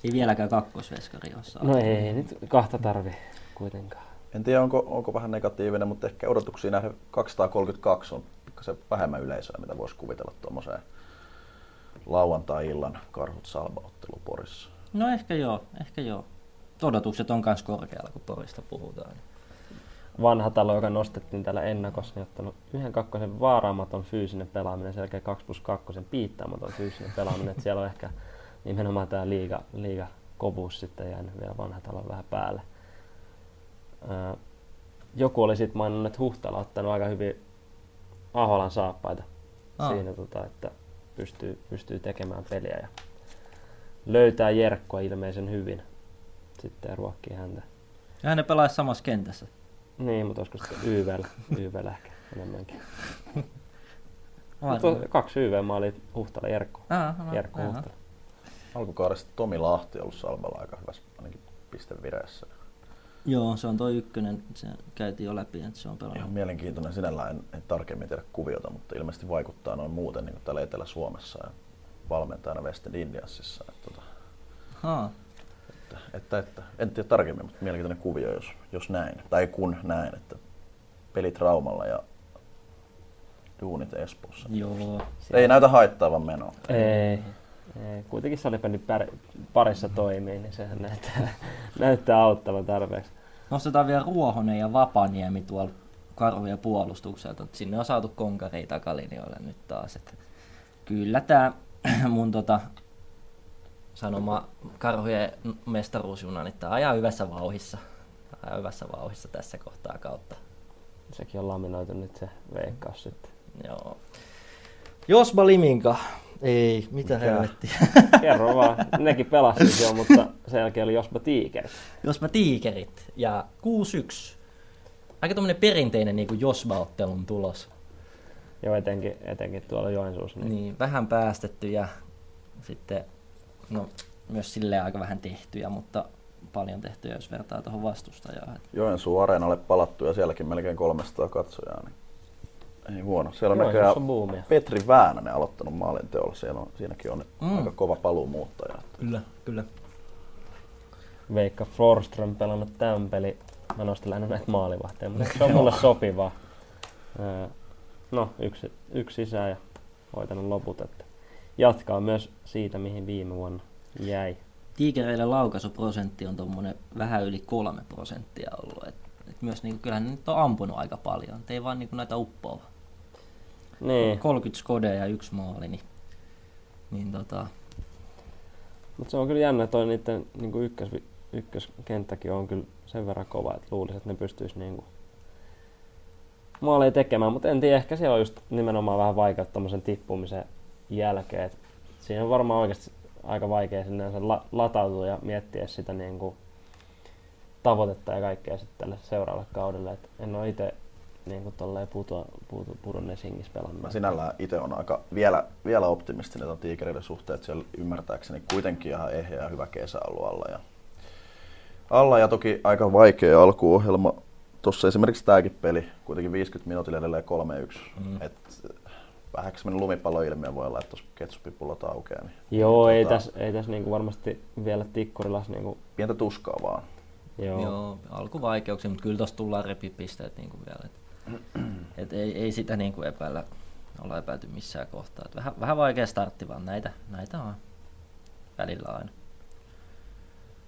Ei vieläkään kakkosveskari ole saatu. No ei nyt kahta tarvi kuitenkaan. En tiedä, onko, onko vähän negatiivinen, mutta ehkä odotuksiin nähden 232 on pikkasen vähemmän yleisöä, mitä voisi kuvitella tuommoiseen lauantai-illan karhut salbaottelu Porissa. No ehkä joo, ehkä joo. Odotukset on myös korkealla, kun Porista puhutaan. Vanha talo, joka nostettiin täällä ennakossa, niin ottanut yhden kakkosen vaaraamaton fyysinen pelaaminen, sen jälkeen 2 plus 2 piittaamaton fyysinen pelaaminen. siellä on ehkä nimenomaan tämä liiga, liiga kovuus sitten jäänyt vielä vanha talo vähän päälle. Ää, joku oli sitten maininnut, että Huhtala on ottanut aika hyvin Aholan saappaita Aa. siinä, tota, että pystyy, pystyy tekemään peliä ja löytää Jerkkoa ilmeisen hyvin sitten ruokkii häntä. Ja ne pelaisi samassa kentässä. Niin, mutta olisiko sitten YVllä, YVllä ehkä enemmänkin. Mutta kaksi YV-maalia Huhtala Jerkko. Aa, no, Jerkko aha. Huhtala. Alkukaudesta Tomi Lahti on ollut Salballa aika hyvässä ainakin pistevireessä. Joo, se on toi ykkönen, se käytiin jo läpi, että se on pelannut. Ihan mielenkiintoinen sinällään, en, en tarkemmin tiedä kuviota, mutta ilmeisesti vaikuttaa noin muuten niin kuin täällä Etelä-Suomessa ja valmentajana West End Indiansissa. Että, tota, Haa. Että, että, että, en tiedä tarkemmin, mutta mielenkiintoinen kuvio, jos, jos näin. Tai kun näin, että pelit Raumalla ja duunit Espoossa. Joo. Ei näytä haittaavan menoa. Ei. Ei. Kuitenkin salibändin pär- parissa toimii, niin sehän näyttää, [laughs] näyttää auttavan tarpeeksi. Nostetaan vielä Ruohonen ja Vapaniemi tuolla karhujen puolustukselta. Sinne on saatu konkareita takalinjoille nyt taas. Että kyllä tämä [clears throat] mun tota, sanoma karhujen mestaruusjuna, niin tämä ajaa hyvässä vauhissa. Ajaa hyvässä vauhissa tässä kohtaa kautta. Sekin on laminoitu nyt se veikkaus sitten. Joo. Josba Liminka. Ei, mitä Mikä? helvettiä. [laughs] Kerro vaan, nekin pelasivat jo, mutta sen jälkeen oli Jospa Tiikerit. Josba Tiikerit ja 6-1 aika tommonen perinteinen niin Josba-ottelun tulos. Joo, etenkin, etenkin tuolla Joensuussa. Niin. niin, vähän päästetty ja sitten no, myös sille aika vähän tehtyjä, mutta paljon tehtyjä, jos vertaa tuohon vastustajaan. Joensuu Areenalle palattu ja sielläkin melkein 300 katsojaa. Niin ei huono. Siellä on näköjään on. Petri Väänänen aloittanut maalin teolla. Siellä on, siinäkin on Mm. aika kova paluumuuttaja. Kyllä, kyllä. Veikka Forström pelannut tämän peli. Mä nostan lähinnä näitä maalivahteja, mutta se on mulle sopivaa. Öö, No, yksi, yksi sisään ja hoitanut loput. Että jatkaa myös siitä, mihin viime vuonna jäi. Tiikereiden laukaisuprosentti on tuommoinen vähän yli kolme prosenttia ollut. Et, et myös niinku, kyllähän ne nyt on ampunut aika paljon, et ei vaan niinku näitä uppoa. Niin, 30 skodeja ja yksi maali, niin, niin tota, mutta se on kyllä jännä, toi niiden niin ykkös, ykköskenttäkin on kyllä sen verran kova, että luulisin, että ne pystyisi niin maaleja tekemään, mutta en tiedä, ehkä siellä on just nimenomaan vähän vaikeutta tommosen tippumisen jälkeen. Et siinä on varmaan oikeasti aika vaikea sinne la- latautua ja miettiä sitä niin kuin tavoitetta ja kaikkea sitten tälle seuraavalle kaudelle. Et en ole itse niin kuin tolleen putoa, puto, pudonneessa hengissä pelannut. Mä sinällään itse on aika vielä, vielä optimistinen tuon tiikereiden suhteen, että siellä ymmärtääkseni kuitenkin ihan ehjä ja hyvä kesä ollut alla. Ja, alla ja toki aika vaikea alkuohjelma. Tuossa esimerkiksi tämäkin peli, kuitenkin 50 minuutilla edelleen 3-1. Mm. Et, vähän semmoinen lumipalloilmiö voi olla, että tuossa ketsupipullot aukeaa. Niin, Joo, ei tota, tässä ei täs niinku varmasti vielä Tikkurilas niinku, Pientä tuskaa vaan. joo. joo. joo alkuvaikeuksia, mutta kyllä tuossa tullaan repipisteet niinku vielä. Et, [clears throat] et ei, ei sitä niinku epäillä, olla epäilty missään kohtaa. Et vähän, vähän vaikea startti, vaan näitä, näitä on välillä aina.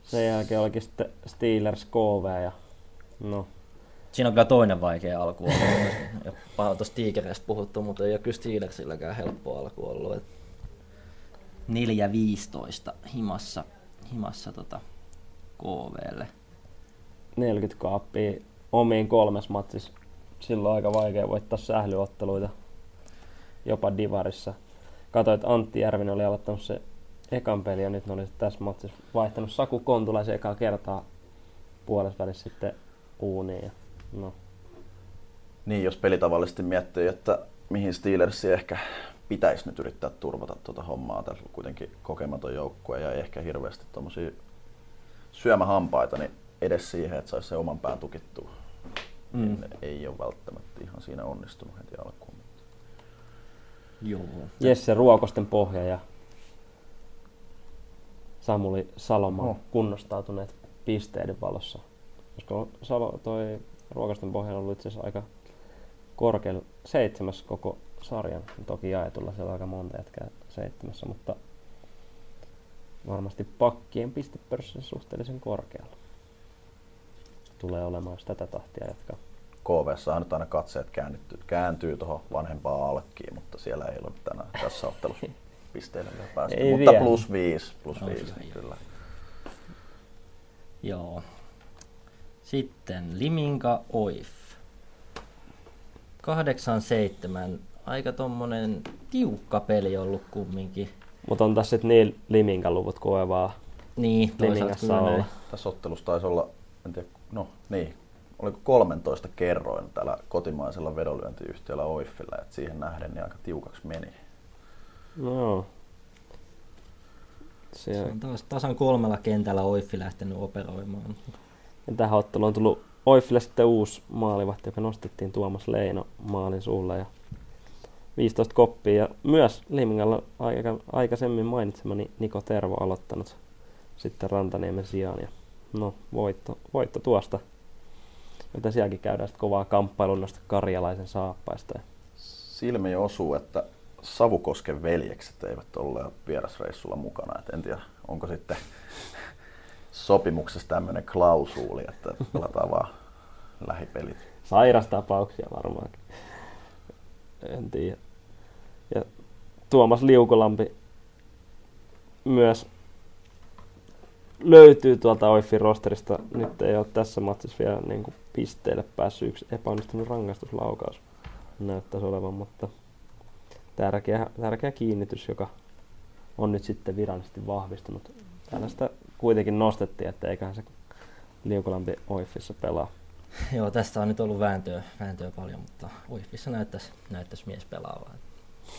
Sen jälkeen olikin sitten Steelers KV ja no, Siinä on kyllä toinen vaikea alku ollut. paljon tuosta Tigereistä puhuttu, mutta ei ole kyllä Steelersilläkään helppo alku ollut. Et 4-15 himassa, himassa tota KVlle. 40 kaappia omiin kolmes matsissa. Silloin aika vaikea voittaa sählyotteluita jopa Divarissa. Katoin, että Antti Järvinen oli aloittanut se ekan peli ja nyt ne oli tässä matsissa vaihtanut Saku Kontulaisen ekaa kertaa puolessa välissä sitten uuniin. No, Niin, jos pelitavallisesti miettii, että mihin Steelersi ehkä pitäisi nyt yrittää turvata tuota hommaa. Tässä on kuitenkin kokematon joukkue ja ei ehkä hirveästi tuommoisia syömähampaita, niin edes siihen, että saisi se oman pään tukittua. Mm. Niin ei ole välttämättä ihan siinä onnistunut heti alkuun. Joo. Jesse Ruokosten pohja ja Samuli Salomaa Oh. kunnostautuneet pisteiden valossa. Koska Salo, toi Ruokosten pohja on ollut itse asiassa aika korkealla seitsemäs koko sarjan. Toki jaetulla siellä on aika monta jätkää seitsemässä, mutta varmasti pakkien pistepörssissä suhteellisen korkealla. Tulee olemaan, jos tätä tahtia jatkaa. KVssa on nyt aina katseet kääntyy, kääntyy tuohon vanhempaan alkkiin, mutta siellä ei ole tänään tässä ottelussa pisteille vielä päästy. Ei mutta vielä. plus viisi, plus viisi, viisi. kyllä. Joo. Sitten Liminka Oif. 8-7. Aika tommonen tiukka peli ollut kumminkin. Mutta on tässä sitten niin liminkan luvut kuin vaan Niin, Limingassa olla. näin. Tässä ottelussa taisi olla, en tiedä, no niin, oliko 13 kerroin tällä kotimaisella vedonlyöntiyhtiöllä Oiffilla, että siihen nähden niin aika tiukaksi meni. No joo. Se Se, on taas tasan kolmella kentällä Oiffi lähtenyt operoimaan. Ja tähän otteluun on tullut Oifille sitten uusi maalivahti, joka nostettiin Tuomas Leino maalin suulle ja 15 koppia. Ja myös Limingalla aika, aikaisemmin mainitsemani Niko Tervo aloittanut sitten Rantaniemen sijaan. Ja no, voitto, voitto tuosta. Joten sielläkin käydään sitten kovaa kamppailua noista karjalaisen saappaista. Silmi osuu, että Savukosken veljekset eivät olleet vierasreissulla mukana. Et en tiedä, onko sitten sopimuksessa tämmöinen klausuuli, että pelataan vaan lähipelit. Sairastapauksia varmaankin. En tiedä. Ja Tuomas Liukolampi myös löytyy tuolta Oiffin rosterista. Nyt ei ole tässä matsissa vielä niin kuin pisteelle päässyt yksi epäonnistunut rangaistuslaukaus näyttäisi olevan, mutta tärkeä, tärkeä kiinnitys, joka on nyt sitten virallisesti vahvistunut. Tällaista kuitenkin nostettiin, että eiköhän se Liukolampi Oiffissa pelaa. [laughs] Joo, tästä on nyt ollut vääntöä, vääntöä paljon, mutta Uifissa näyttäisi, näyttäisi mies pelaavaa.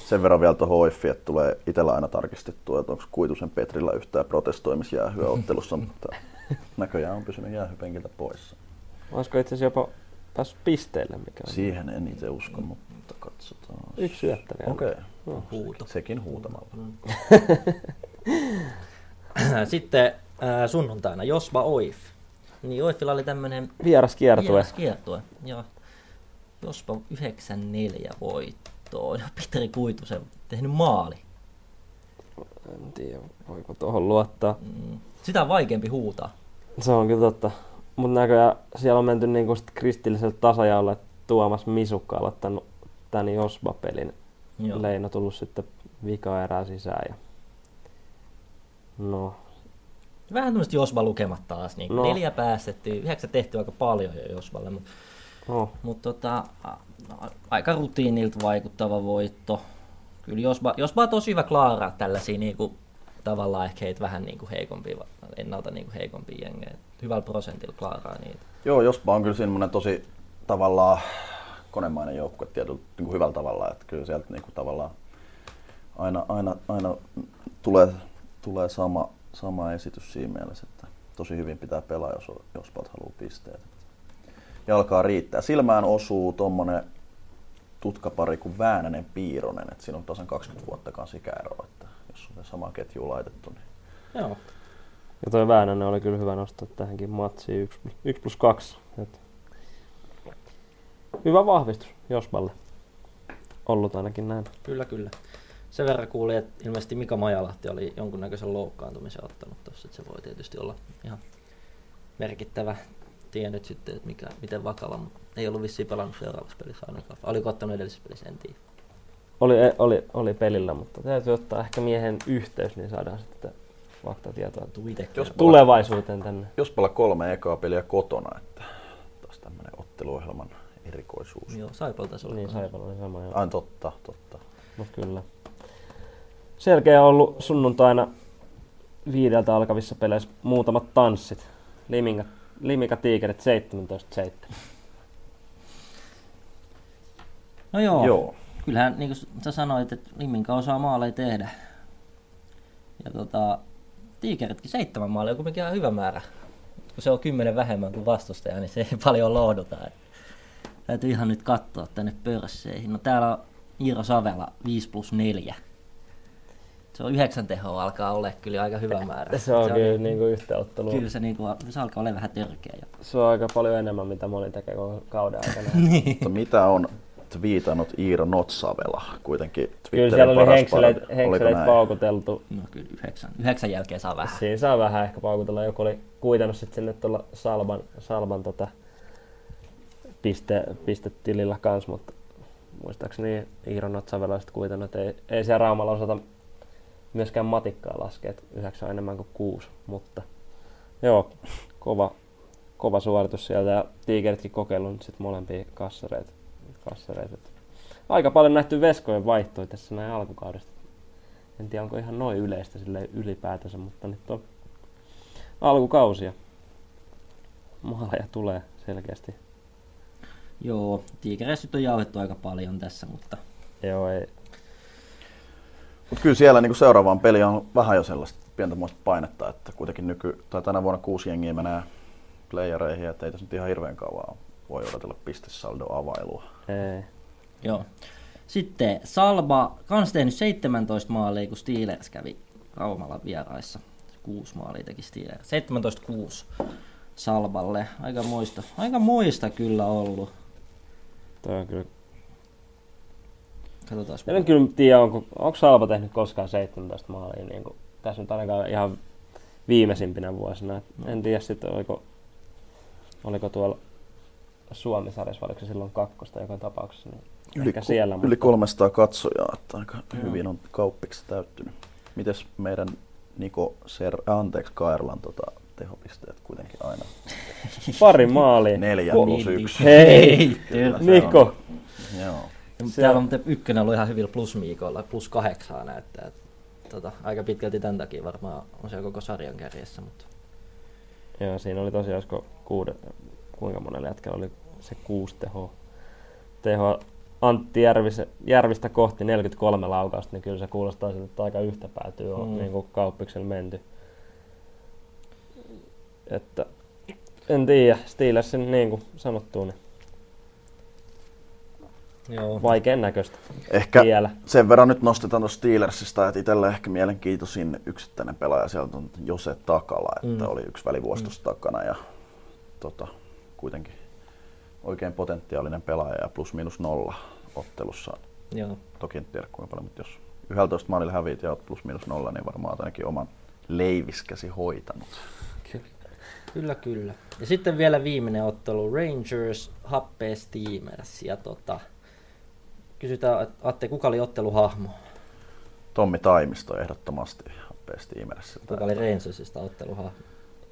Sen verran vielä tuohon Oiffiin, että tulee itsellä aina tarkistettua, että onko Kuitusen Petrillä yhtään protestoimisjäähyä ottelussa, [laughs] mutta näköjään on pysynyt jäähypenkiltä poissa. Olisiko itse asiassa jopa päässyt pisteelle, mikä on Siihen en itse usko, mutta katsotaan. yksi syöttö vielä. Okei, No. Huuto. sekin huutamalla. [laughs] Sitten äh, sunnuntaina Josba Oif. Niin Oifilla oli tämmönen Vieras kiertue. vieras kiertue. Ja Jospa 94 voittoon. Ja Petri Kuitusen tehnyt maali. En tiedä, voiko tuohon luottaa. Mm. Sitä on vaikeampi huutaa. Se on kyllä totta. Mutta näköjään siellä on menty niinku sit kristillisellä tasajaolla, että Tuomas Misukka aloittanut tän Josba-pelin. Joo. Leino tullut sitten vika erää sisään. Ja... No, Vähän tämmöistä Josba-lukemat taas. Niin No. Neljä päästettiin. Yhdeksän tehty aika paljon jo Josballe. Mutta no mut tota, a- aika rutiinilta vaikuttava voitto. Kyllä Josba, Josba on tosi hyvä klaaraa tällaisia niinku, tavallaan ehkä heitä vähän niinku heikompia, ennalta niinku heikompia jengejä. Hyvällä prosentilla klaaraa niitä. Joo, Jospa on kyllä semmoinen tosi tavallaan konemainen joukkue tietyllä niin kuin hyvällä tavalla, että kyllä sieltä niin kuin tavallaan aina, aina, aina tulee, tulee sama, sama esitys siinä mielessä, että tosi hyvin pitää pelaa, jos, jos haluaa pisteet. Jalkaa riittää. Silmään osuu tuommoinen tutkapari kuin Väänänen Piironen, että siinä on tasan 20 vuotta kanssa ikäeroa, että jos on sama ketju laitettu, niin Joo. Ja toi Väänänen oli kyllä hyvä nostaa tähänkin matsiin 1 plus, 1 plus 2. Et hyvä vahvistus Josballe. Ollut ainakin näin. Kyllä, kyllä. Sen verran kuulin, että ilmeisesti Mika Majalahti oli jonkunnäköisen loukkaantumisen ottanut tuossa, että se voi tietysti olla ihan merkittävä tie nyt sitten, että mikä, miten vakava, mutta ei ollut vissiin pelannut seuraavassa pelissä ainakaan. Oliko ottanut edellisessä pelissä, en tiedä. Oli, oli, oli pelillä, mutta täytyy ottaa ehkä miehen yhteys, niin saadaan sitten faktatietoa Jos- tulevaisuuteen tänne. Jospalla kolme ekaa peliä kotona, että taas tämmöinen otteluohjelman erikoisuus. Joo, Saipalta se oli. Niin Saipalla oli sama. joo. Ai totta, totta. Mut kyllä. Selkeä on ollut sunnuntaina viideltä alkavissa peleissä muutamat tanssit. Liminga, Limika Tigerit 17-7. No joo. Joo. Kyllähän niin kuin sä sanoit, että Liminka osaa maaleja tehdä. Ja tota, Tiikeritkin seitsemän maalia on kuitenkin ihan hyvä määrä. Kun se on kymmenen vähemmän kuin vastustaja, niin se ei [laughs] paljon lohduta. Täytyy ihan nyt katsoa tänne pörsseihin. No täällä on Iiro Savela 5 plus 4. Se on yhdeksän tehoa alkaa olla kyllä aika hyvä määrä. Se on kyllä niin- niinku yhteenottelu. Kyllä se, niinku, se alkaa olla vähän törkeä jo. Se on aika paljon enemmän, mitä moni tekee koko kauden aikana. [laughs] Mutta mitä on twiitannut Iiro Notsavela kuitenkin Kyllä Twitterin siellä oli henkseleitä näin? paukuteltu. No kyllä yhdeksän. Yhdeksän jälkeen saa vähän. Siinä saa vähän ehkä paukutella. Joku oli kuitannut sitten sinne tuolla Salban, Salban tota, piste, pistetilillä kanssa, mutta muistaakseni Iiro Notsavela sitten kuitannut, että ei, ei siellä Raumalla osata myöskään matikkaa laskea, että yhdeksän on enemmän kuin kuusi, mutta joo, kova, kova suoritus sieltä ja Tigeritkin kokeillut nyt sitten molempia kassareita. kassareita. Aika paljon nähty veskojen vaihtoja tässä näin alkukaudesta. En tiedä onko ihan noin yleistä sille ylipäätänsä, mutta nyt on alkukausia. Maaleja tulee selkeästi. Joo, tiikereissä nyt on jauhettu aika paljon tässä, mutta Joo, ei. Mut kyllä siellä niin seuraavaan peliin on vähän jo sellaista pientä muista painetta, että kuitenkin nyky, tai tänä vuonna kuusi jengiä menee playereihin, että ei tässä nyt ihan hirveän kauan voi odotella pistesaldo availua. ei. joo. Sitten Salba, kans tehnyt 17 maalia, kun Steelers kävi Raumalla vieraissa. Kuusi maalia teki Steelers. 17-6 Salballe. Aika moista, aika moista kyllä ollut. Toi on kyllä. Katsotaan. En en kyllä tiedä, onko, onko Salva tehnyt koskaan 17 maalia. Niin kuin, tässä nyt ainakaan ihan viimeisimpinä vuosina. Et En tiedä sitten, oliko, oliko tuolla Suomi-sarjassa, vai oliko se silloin kakkosta joka tapauksessa. Niin Yli, ehkä siellä, yli 300 katsojaa, että aika hyvin on kauppiksi täyttynyt. Mites meidän Niko Ser, anteeksi Kairlan tota, tehopisteet kuitenkin aina? Pari maalia. Neljä plus yksi. Hei, Niko. Joo. Ja Täällä on ykkönen ollut ihan hyvillä plusmiikoilla, plus kahdeksaa näyttää. Tota, aika pitkälti tämän takia varmaan on se koko sarjan kärjessä, mutta Joo, siinä oli tosiaan olisiko kuude, kuinka monella jätkällä oli se kuusi teho, teho Antti Järvistä, Järvistä kohti 43 laukausta, niin kyllä se kuulostaa siltä, että aika yhtä päätyy on Mm. niin kuin kauppiksella menty. Että en tiedä, Steelersin niin kuin sanottu, niin Joo. vaikean näköistä Ehkä vielä. sen verran nyt nostetaan tuosta Steelersista, että itselle ehkä mielenkiintoisin yksittäinen pelaaja sieltä on Jose Takala, että Mm. oli yksi välivuostos takana ja tota, kuitenkin oikein potentiaalinen pelaaja ja plus minus nolla ottelussa. Joo. Toki en tiedä kuinka paljon, mutta jos 11 maalilla häviit ja oot plus minus nolla, niin varmaan ainakin oman leiviskäsi hoitanut. Kyllä, kyllä. Ja sitten vielä viimeinen ottelu, Rangers, Happe Steamers. Ja tota, kysytään, että Atte, kuka oli otteluhahmo? Tommi Taimisto ehdottomasti happeesti Imeressä. Kuka oli Rangersista otteluhahmo?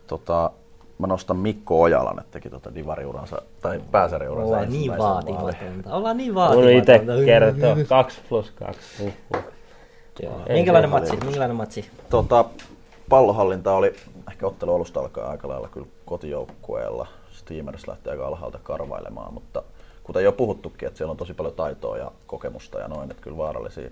Tota, mä nostan Mikko Ojalan, että teki tota divariuransa, tai pääsarjauransa Ollaan niin vaatimatonta. Ollaan niin Kun itse vaatimatonta. kertoo 2 plus 2. Uhuh. Joo. Ei Minkälainen matsi? Minkälainen matsi? Tota, pallohallinta oli ehkä ottelu alusta alkaa aika lailla kyllä kotijoukkueella. Steamers lähti aika alhaalta karvailemaan, mutta kuten jo puhuttukin, että siellä on tosi paljon taitoa ja kokemusta ja noin, että kyllä vaarallisia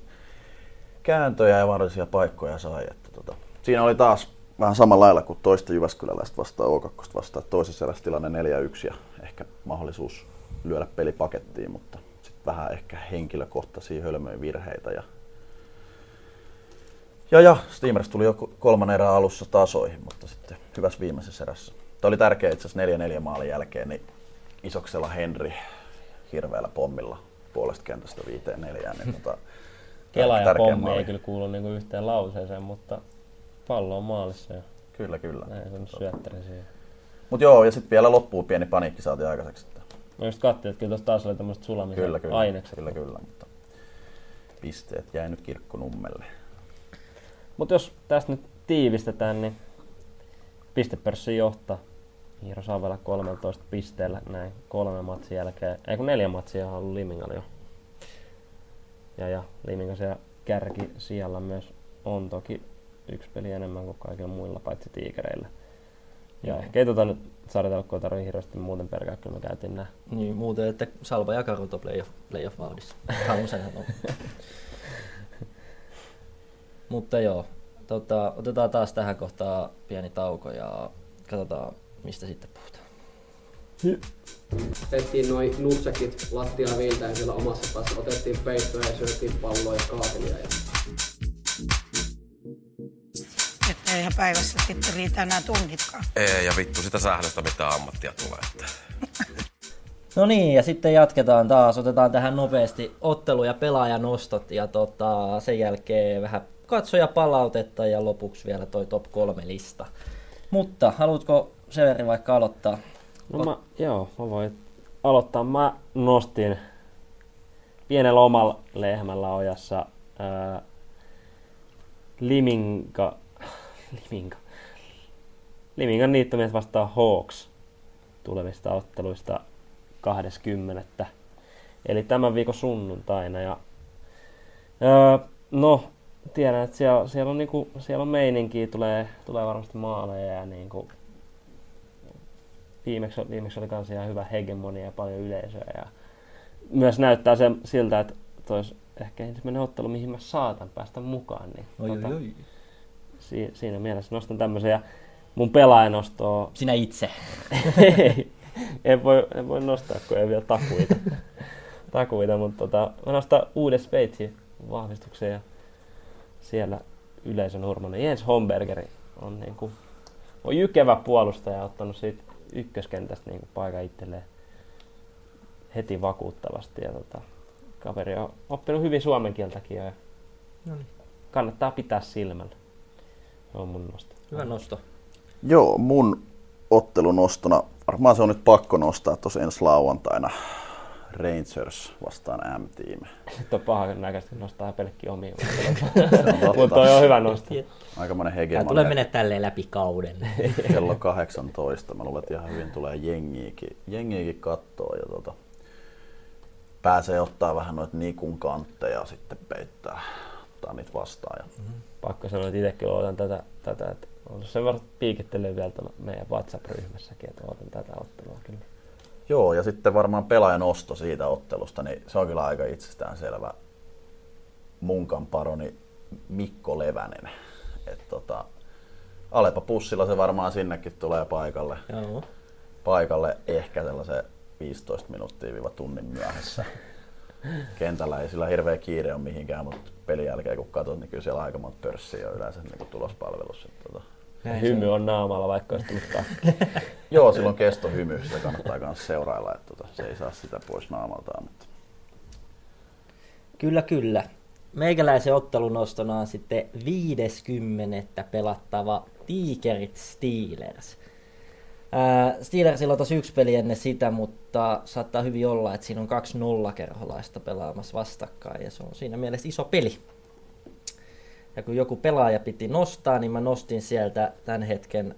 kääntöjä ja vaarallisia paikkoja sai. Että tota. Siinä oli taas vähän samalla lailla kuin toista Jyväskyläläistä vastaan O2 vastaan. Toisessa erässä tilanne 4-1 ja ehkä mahdollisuus lyödä peli pakettiin, mutta sitten vähän ehkä henkilökohtaisia hölmöjä virheitä ja ja, ja Steamers tuli jo kolmannen erän alussa tasoihin, mutta sitten hyvässä viimeisessä erässä. Tämä oli tärkeä itse asiassa 4-4 maalin jälkeen, niin Isoksella Henri hirveällä pommilla puolesta kentästä viiteen neljään. Niin tota, [laughs] Kela ja pommi maali. ei kyllä kuulu niinku yhteen lauseeseen, mutta pallo on maalissa ja Kyllä, kyllä. näin se nyt syöttäri siihen. Mutta joo, ja sitten vielä loppuun pieni paniikki saatiin aikaiseksi. Että Mä just katsoin, että kyllä tuossa taas oli tämmöiset sulamisen Kyllä, kyllä. ainekset. Kyllä, kyllä, mutta pisteet jäi nyt kirkkonummelle. Mutta jos tästä nyt tiivistetään, niin pistepörssi johtaa. Iiro Savela 13 pisteellä näin kolme matsin jälkeen. Ei kun neljä matsia on ollut Limingalla jo. Ja, ja Liminga siellä kärki siellä myös on toki yksi peli enemmän kuin kaikilla muilla paitsi tiikereillä. Ja ehkä ei tota nyt sarjatelkkoa tarvii hirveästi muuten perkää, kyllä me käytiin nää. Niin, muuten, että Salva ja Karuto playoff, playoff vauhdissa. Hannusenhan on. [laughs] Mutta joo, tota, otetaan taas tähän kohtaan pieni tauko ja katsotaan, mistä sitten puhutaan. Otettiin noin nutsekit lattialla viiltäen siellä omassa päässä. Otettiin peittoja ja syötiin palloa ja kaakelia. Ja Että eihän päivässä sitten riitä enää tunnitkaan. Ei, ja vittu sitä sählöstä mitä ammattia tulee. Että. [laughs] No niin, ja sitten jatketaan taas. Otetaan tähän nopeasti ottelu- ja pelaajanostot ja tota, sen jälkeen vähän katsoja palautetta ja lopuksi vielä toi top 3 lista. Mutta haluatko Severi vaikka aloittaa? No mä, joo, mä voin aloittaa. Mä nostin pienellä omalla lehmällä ojassa ää, Liminka, [laughs] Liminka, Limingan niittomies vastaan Hawks tulevista otteluista 20. Eli tämän viikon sunnuntaina. Ja, ää, no, tiedän, että siellä, siellä on, niinku, siellä on meininkiä, tulee, tulee varmasti maaleja ja niinku, viimeksi, viimeksi oli kans ihan hyvä hegemonia ja paljon yleisöä. Ja myös näyttää se, siltä, että tois ehkä ensimmäinen ottelu, mihin mä saatan päästä mukaan. Niin, tota, oi. Si- siinä mielessä nostan tämmöisen. Ja mun pelaajanosto on... [laughs] Sinä itse. ei, en voi, en voi nostaa, kun ei vielä takuita. [laughs] takuita mutta tota, mä nostan uuden Sveitsin vahvistuksen ja siellä yleisön hurmonen. Jens Hombergeri on, niinku, on jykevä puolustaja ottanut siitä ykköskentästä niinku paikan itselleen heti vakuuttavasti. Ja tota, kaveri on oppinut hyvin suomen kieltäkin jo ja No niin. kannattaa pitää silmällä. Se on mun nosto. Hyvä nosto. Joo, mun ottelunostona, varmaan se on nyt pakko nostaa tuossa ensi lauantaina Rangers vastaan M-tiimi. Nyt on paha näköistä, kun nostaa pelkkiä omia. [laughs] [laughs] totta. Mutta toi on hyvä nosto. Aikamoinen Tämä tulee hegemonia. mennä tälleen läpi kauden. [laughs] kello 18. Mä luulen, että ihan hyvin tulee jengiikin, jengiikin kattoon ja tota, pääsee ottaa vähän noita nikun kantteja sitten peittää, ottaa niitä vastaan. Ja Pakko sanoa, että itsekin odotan tätä, tätä että on sen verran piikittelee vielä tuolla meidän WhatsApp-ryhmässäkin, että odotan tätä ottelua kyllä. Joo, ja sitten varmaan pelaajan osto siitä ottelusta, niin se on kyllä aika itsestäänselvä. Munkan paroni Mikko Levänen. Et tota, Alepa pussilla se varmaan sinnekin tulee paikalle. Joo. Paikalle ehkä sellaisen 15 minuuttia viiva tunnin myöhässä. Kentällä ei sillä hirveä kiire ole mihinkään, mutta pelin jälkeen kun katsot, niin kyllä siellä aika monta pörssiä on yleensä niin tulospalvelussa. Et Tota, Hymy on naamalla, vaikka olisi tullut takki. [laughs] Joo, silloin kestohymy, sitä kannattaa myös seurailla, että tota, se ei saa sitä pois naamaltaan. Mutta Kyllä, kyllä. Meikäläisen ottelun nostona on sitten 50. pelattava Tigerit Steelers. Steelersilla on tosi yksi peli ennen sitä, mutta saattaa hyvin olla, että siinä on kaksi nollakerholaista pelaamassa vastakkain ja se on siinä mielessä iso peli. Ja kun joku pelaaja piti nostaa, niin mä nostin sieltä tämän hetken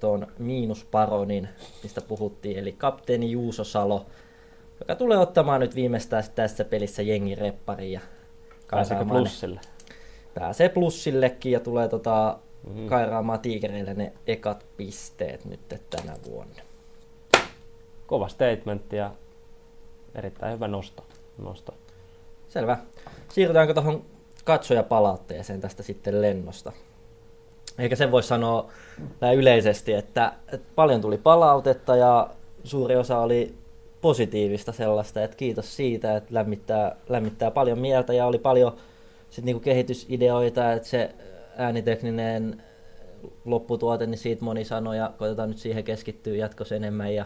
tuon miinusparonin, mistä puhuttiin, eli kapteeni Juuso Salo, joka tulee ottamaan nyt viimeistään tässä pelissä jengi reppariin ja Pääseekö ne- plussille? Pääsee plussillekin ja tulee tota, mm. kairaamaan tiikereille ne ekat pisteet nyt tänä vuonna. Kova statement ja erittäin hyvä nosto. nosto. Selvä. Siirrytäänkö tuohon katsojapalautteeseen tästä sitten lennosta? Eikä sen voi sanoa näin yleisesti, että, että paljon tuli palautetta ja suuri osa oli positiivista sellaista, että kiitos siitä, että lämmittää, lämmittää paljon mieltä ja oli paljon sit niinku kehitysideoita, että se äänitekninen lopputuote, niin siitä moni sanoi ja koitetaan nyt siihen keskittyä jatkossa enemmän ja,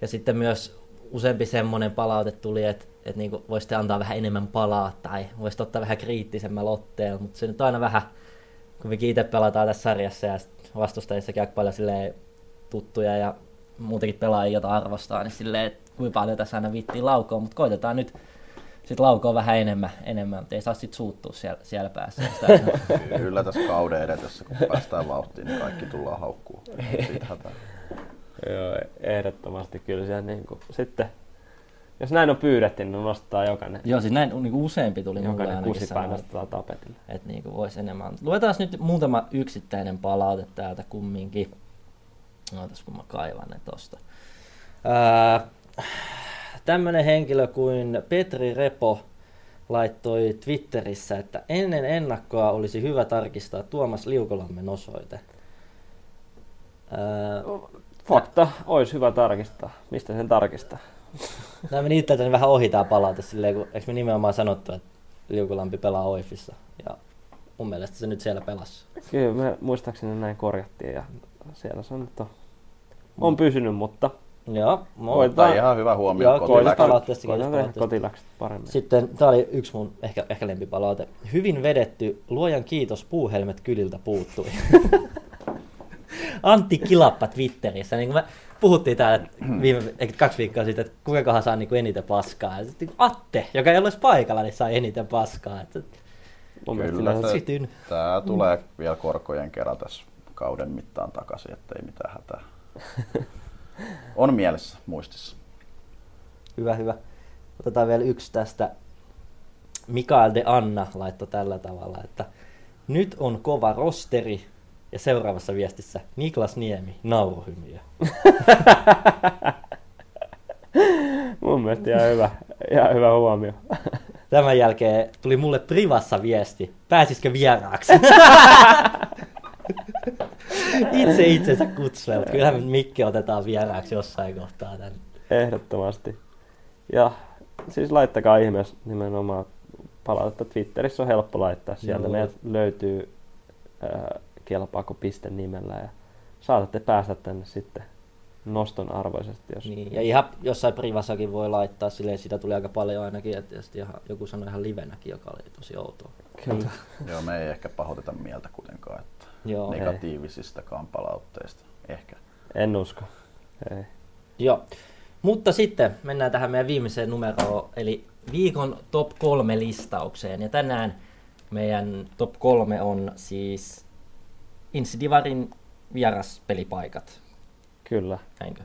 ja sitten myös useampi semmoinen palaute tuli, että, että niinku voisitte antaa vähän enemmän palaa tai voisitte ottaa vähän kriittisemmällä otteella, mutta se nyt aina vähän, kun me itse pelataan tässä sarjassa ja vastustajissakin aika paljon silleen tuttuja ja muutenkin pelaajia, jota arvostaa, niin silleen, että kuinka paljon tässä aina vittiin laukoa, mutta koitetaan nyt sit laukoa vähän enemmän, enemmän mutta ei saa sit suuttua siellä, siellä päässä. [laughs] Kyllä tässä kauden edetessä, kun päästään vauhtiin, niin kaikki tullaan haukkuu. Siitä hätää. Joo, ehdottomasti kyllä siellä niin kuin, sitten, jos näin on pyydetty, niin nostaa jokainen, Joo, siis näin niin useampi tuli mulle jokainen kusi sanoa, painostetaan tapetille. että niin voisi enemmän. Luetaan nyt muutama yksittäinen palaute täältä kumminkin. Ootas kun mä kaivan ne tosta. Ää, tämmönen henkilö kuin Petri Repo laittoi Twitterissä, että ennen ennakkoa olisi hyvä tarkistaa Tuomas Liukolammen osoite. Ää, Fakta, olisi hyvä tarkistaa. Mistä sen tarkistaa? Tämä meni itseltäni vähän ohi tää palaute silleen, kun eikö me nimenomaan sanottu, että Liukulampi pelaa Oifissa. Ja mun mielestä se nyt siellä pelasi. Kyllä me muistaakseni näin korjattiin ja siellä se nyt on, on pysynyt, mutta Joo, mo- Koitetaan- Tai ihan hyvä huomio Joo, koitetaan palautteesta. kotiläkset paremmin. Sitten tää oli yksi mun ehkä, ehkä lempipalaute. Hyvin vedetty, luojan kiitos, puuhelmet kyliltä puuttui. [laughs] Antti Kilappa Twitterissä. Niin me puhuttiin täällä viime, kaksi viikkoa sitten, että kuinkahan saa niin kuin eniten paskaa. Ja sitten Atte, joka ei ole paikalla, niin saa eniten paskaa. Että Kyllä, se- sytyn. Tää tulee vielä korkojen kerran tässä kauden mittaan takaisin, ettei mitään hätää. [laughs] On mielessä, muistissa. Hyvä, hyvä. Otetaan vielä yksi tästä. Mikael de Anna laittoi tällä tavalla, että nyt on kova rosteri ja seuraavassa viestissä Niklas Niemi, nauruhymiö. [laughs] Mun mielestä ihan hyvä, ihan hyvä huomio. [laughs] Tämän jälkeen tuli mulle privassa viesti, pääsisikö vieraaksi? [laughs] Itse itsensä kutsuu, mutta kyllähän Mikke otetaan vieraaksi jossain kohtaa tän. Ehdottomasti. Ja siis laittakaa ihmeessä nimenomaan palautetta Twitterissä on helppo laittaa. Sieltä Joo. meiltä löytyy ää, kelpaako piste nimellä ja saatatte päästä tänne sitten noston arvoisesti, jos Niin, ja ihan jossain privassakin voi laittaa, silleen sitä tuli aika paljon ainakin, että ihan, joku sanoi ihan livenäkin, joka oli tosi outoa. kyllä. Joo, me ei ehkä pahoiteta mieltä kuitenkaan, että Joo, ei. negatiivisistakaan palautteista. Ehkä. En usko. Ei. Joo. Mutta sitten mennään tähän meidän viimeiseen numeroon, eli viikon top kolme listaukseen. Ja tänään meidän top kolme on siis Insidivarin vieraspelipaikat. Kyllä. Näinkö?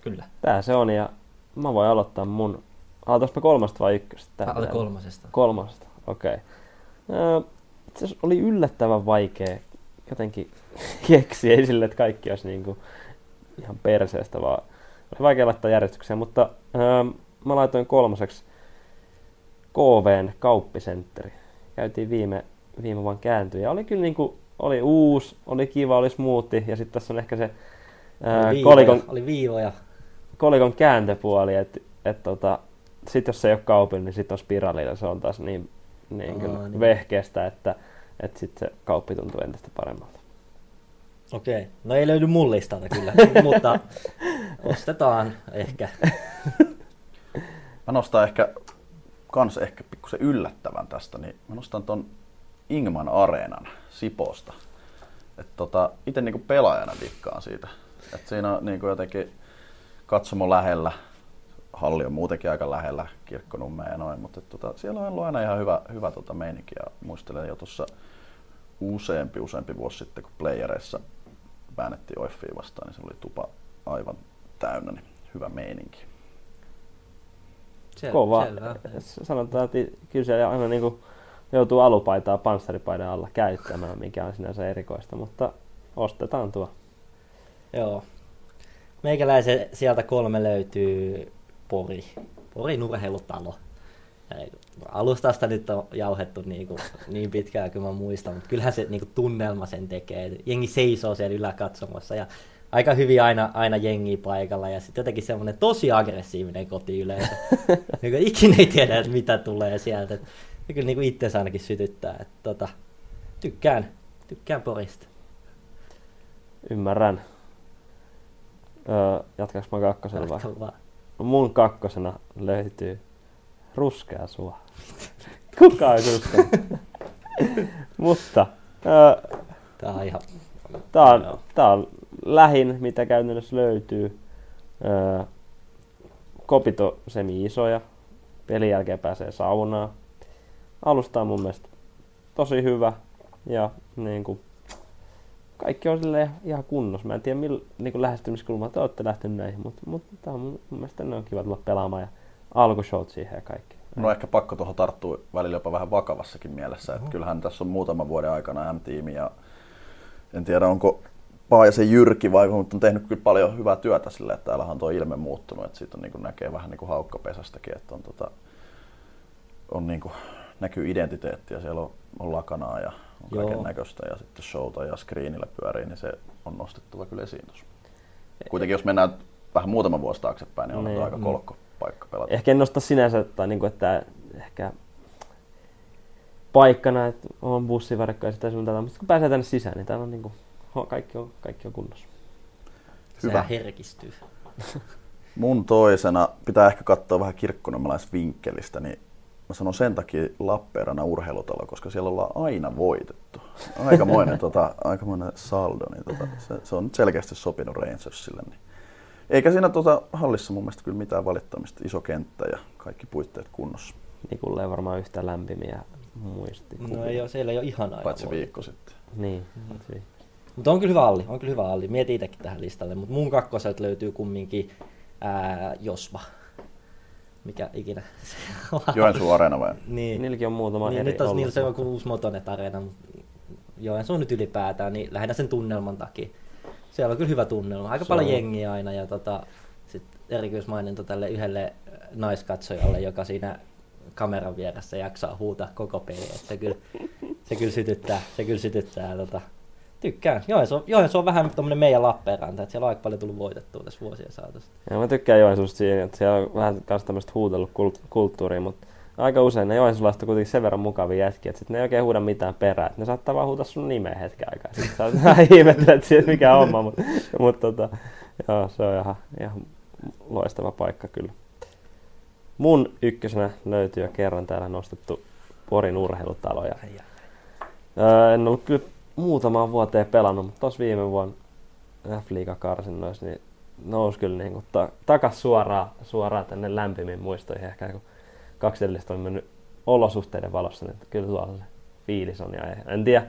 Kyllä. Tää se on ja mä voin aloittaa mun... Aloitaspa kolmasta vai ykköstä? Aloita kolmosesta. Kolmasta, okei. Okay. Itse asiassa oli yllättävän vaikea jotenkin [laughs] keksiä esille, että kaikki olisi niinku ihan perseestä, vaan oli vaikea laittaa järjestykseen, mutta öö, mä laitoin kolmoseksi KVn kauppisentteri. Käytiin viime, viime vaan kääntyä ja oli kyllä niinku, oli uusi, oli kiva, oli smoothi ja sitten tässä on ehkä se öö, Oli viivoja, kolikon, oli viivoja. kolikon kääntöpuoli, että et, tota, sit jos se ei ole kaupin, niin sitten on spiraalilla, se on taas niin, niin, Aa, kyllä niin. vehkeestä, että et sitten se kauppi tuntuu entistä paremmalta. Okei, no ei löydy mun listalta kyllä, [laughs] mutta ostetaan ehkä. Mä nostan ehkä kans ehkä pikkusen yllättävän tästä, niin mä nostan ton Ingman Areenan Siposta. Et tota, ite niinku pelaajana dikkaan siitä. Et siinä on niinku jotenkin katsomo lähellä, halli on muutenkin aika lähellä, kirkkonummea ja noin, mutta tota, siellä on ollut aina ihan hyvä, hyvä tota meininki ja muistelen jo tuossa useampi, useampi vuosi sitten, kun playereissa väännettiin Oiffia vastaan, niin se oli tupa aivan täynnä, niin hyvä meininki. Sel- Kova. selvä. Sanotaan, että kyllä siellä aina niin kuin joutuu alupaitaa panssaripaidan alla käyttämään, mikä on sinänsä erikoista, mutta ostetaan tuo. Joo. Meikäläisen sieltä kolme löytyy Pori. Porin urheilutalo. Ja Alustasta nyt on jauhettu niin, kuin, niin pitkään kuin mä muistan, mutta kyllähän se niin kuin tunnelma sen tekee. Jengi seisoo siellä yläkatsomossa ja aika hyvin aina, aina jengi paikalla ja sitten jotenkin semmoinen tosi aggressiivinen kotiyleisö. [laughs] niin ikinä ei tiedä, että mitä tulee sieltä. Et, ja kyllä niin kuin itsensä ainakin sytyttää. Että, tota, tykkään, tykkään Porista. Ymmärrän. Öö, jatkaanko mä kakkosella vai? Jatka vaan. No mun kakkosena löytyy ruskea sua. [laughs] Kuka ei uskonut? [laughs] Mutta öö, Tää on ihan... tää, on, tää on lähin, mitä käytännössä löytyy. Öö, kopit on semi-isoja. Pelin jälkeen pääsee saunaan. Alusta on mun mielestä tosi hyvä. Ja niin kuin, kaikki on silleen ihan kunnossa. Mä en tiedä, millä niin lähestymiskulmaa te olette lähtenyt näihin, mutta, mutta tää on mun, mun mielestä ne on kiva tulla pelaamaan ja alkushowt siihen ja kaikki. No ehkä pakko tuohon tarttua välillä jopa vähän vakavassakin mielessä. Että kyllähän tässä on muutaman vuoden aikana M-tiimi ja en tiedä onko Paajasen Jyrki vai mutta on tehnyt kyllä paljon hyvää työtä sille, että täällähän on tuo ilme muuttunut, että siitä on, niin kuin näkee vähän niin kuin haukkapesästäkin, että on, tota, on niin kuin, näkyy identiteettiä, siellä on, on lakanaa ja on Joo. kaiken näköistä ja sitten showta ja screenillä pyörii, niin se on nostettava kyllä esiin tuossa. Kuitenkin jos mennään vähän muutama vuosi taaksepäin, niin on Niin. aika kolkko paikka pelata. Ehkä en nosta sinänsä, tai niin kuin, että ehkä paikkana, että on bussivarkka ja sitä sun tätä, mutta kun pääsee tänne sisään, niin täällä on niin kuin, kaikki, on, kaikki on kunnossa. Hyvä. Hyvä. herkistyy. Mun toisena pitää ehkä katsoa vähän kirkkonummelaisvinkkelistä, niin mä sanon sen takia Lappeenrannan urheilutalo, koska siellä ollaan aina voitettu. Aikamoinen, [laughs] tota, aikamoinen saldo, niin tota, se, se, on nyt selkeästi sopinut Rangersille. Niin. Eikä siinä tota, hallissa mun mielestä kyllä mitään valittamista, iso kenttä ja kaikki puitteet kunnossa, Nikulle ei varmaan yhtä lämpimiä muistikuvia. No ei ole, siellä ei ole ihan aina paitsi voi. viikko sitten. Niin, mm. Mutta on kyllä hyvä alli, on kyllä hyvä alli. Mietin itsekin tähän listalle, mutta mun kakkoselta löytyy kumminkin ää, Josva. Mikä ikinä [laughs] se on. Joensuun areena vai? Niin. Niilläkin on muutama niin, eri nyt on ollut, niillä se on mutta- kuin uusi Motonet Arena. Joensuun nyt ylipäätään, niin lähinnä sen tunnelman takia. Siellä on kyllä hyvä tunnelma. Aika Se paljon on. jengiä aina ja tota, sit erityismaininta tälle yhdelle naiskatsojalle, joka siinä kameran vieressä jaksaa huutaa koko peli. Et se, kyllä, se kyllä sytyttää, se kyllä sytyttää. Tota, tykkään. Joensuu, Joensuu on vähän tommonen meidän Lappeenranta, että siellä on aika paljon tullut voitettua tässä vuosien saatossa. Ja mä tykkään Joensuusta siinä, että siellä on vähän kans tämmöistä huutelukulttuuria, mutta aika usein ne Joensuulaiset on kuitenkin sen verran mukavia jätkiä, että sit ne ei oikein huuda mitään perään. Ne saattaa vaan huutaa sun nimeä hetken aikaa. Sitten sä [laughs] vähän ihmettelet siitä, mikä on homma, mutta, mutta tota, joo, se on ihan, ihan loistava paikka kyllä. Mun ykkösenä löytyy jo kerran täällä nostettu Porin urheilutalo. Ja, Ai, ai. Öö, en ollut kyllä muutamaan vuoteen pelannut, mutta tuossa viime vuonna F-liiga karsinnoissa niin nousi kyllä niin kuin ta- takas suoraan, suoraan tänne lämpimiin muistoihin. Ehkä kun kaksi edellistä on mennyt olosuhteiden valossa, niin kyllä tuolla se fiilis on. Ja en tiedä,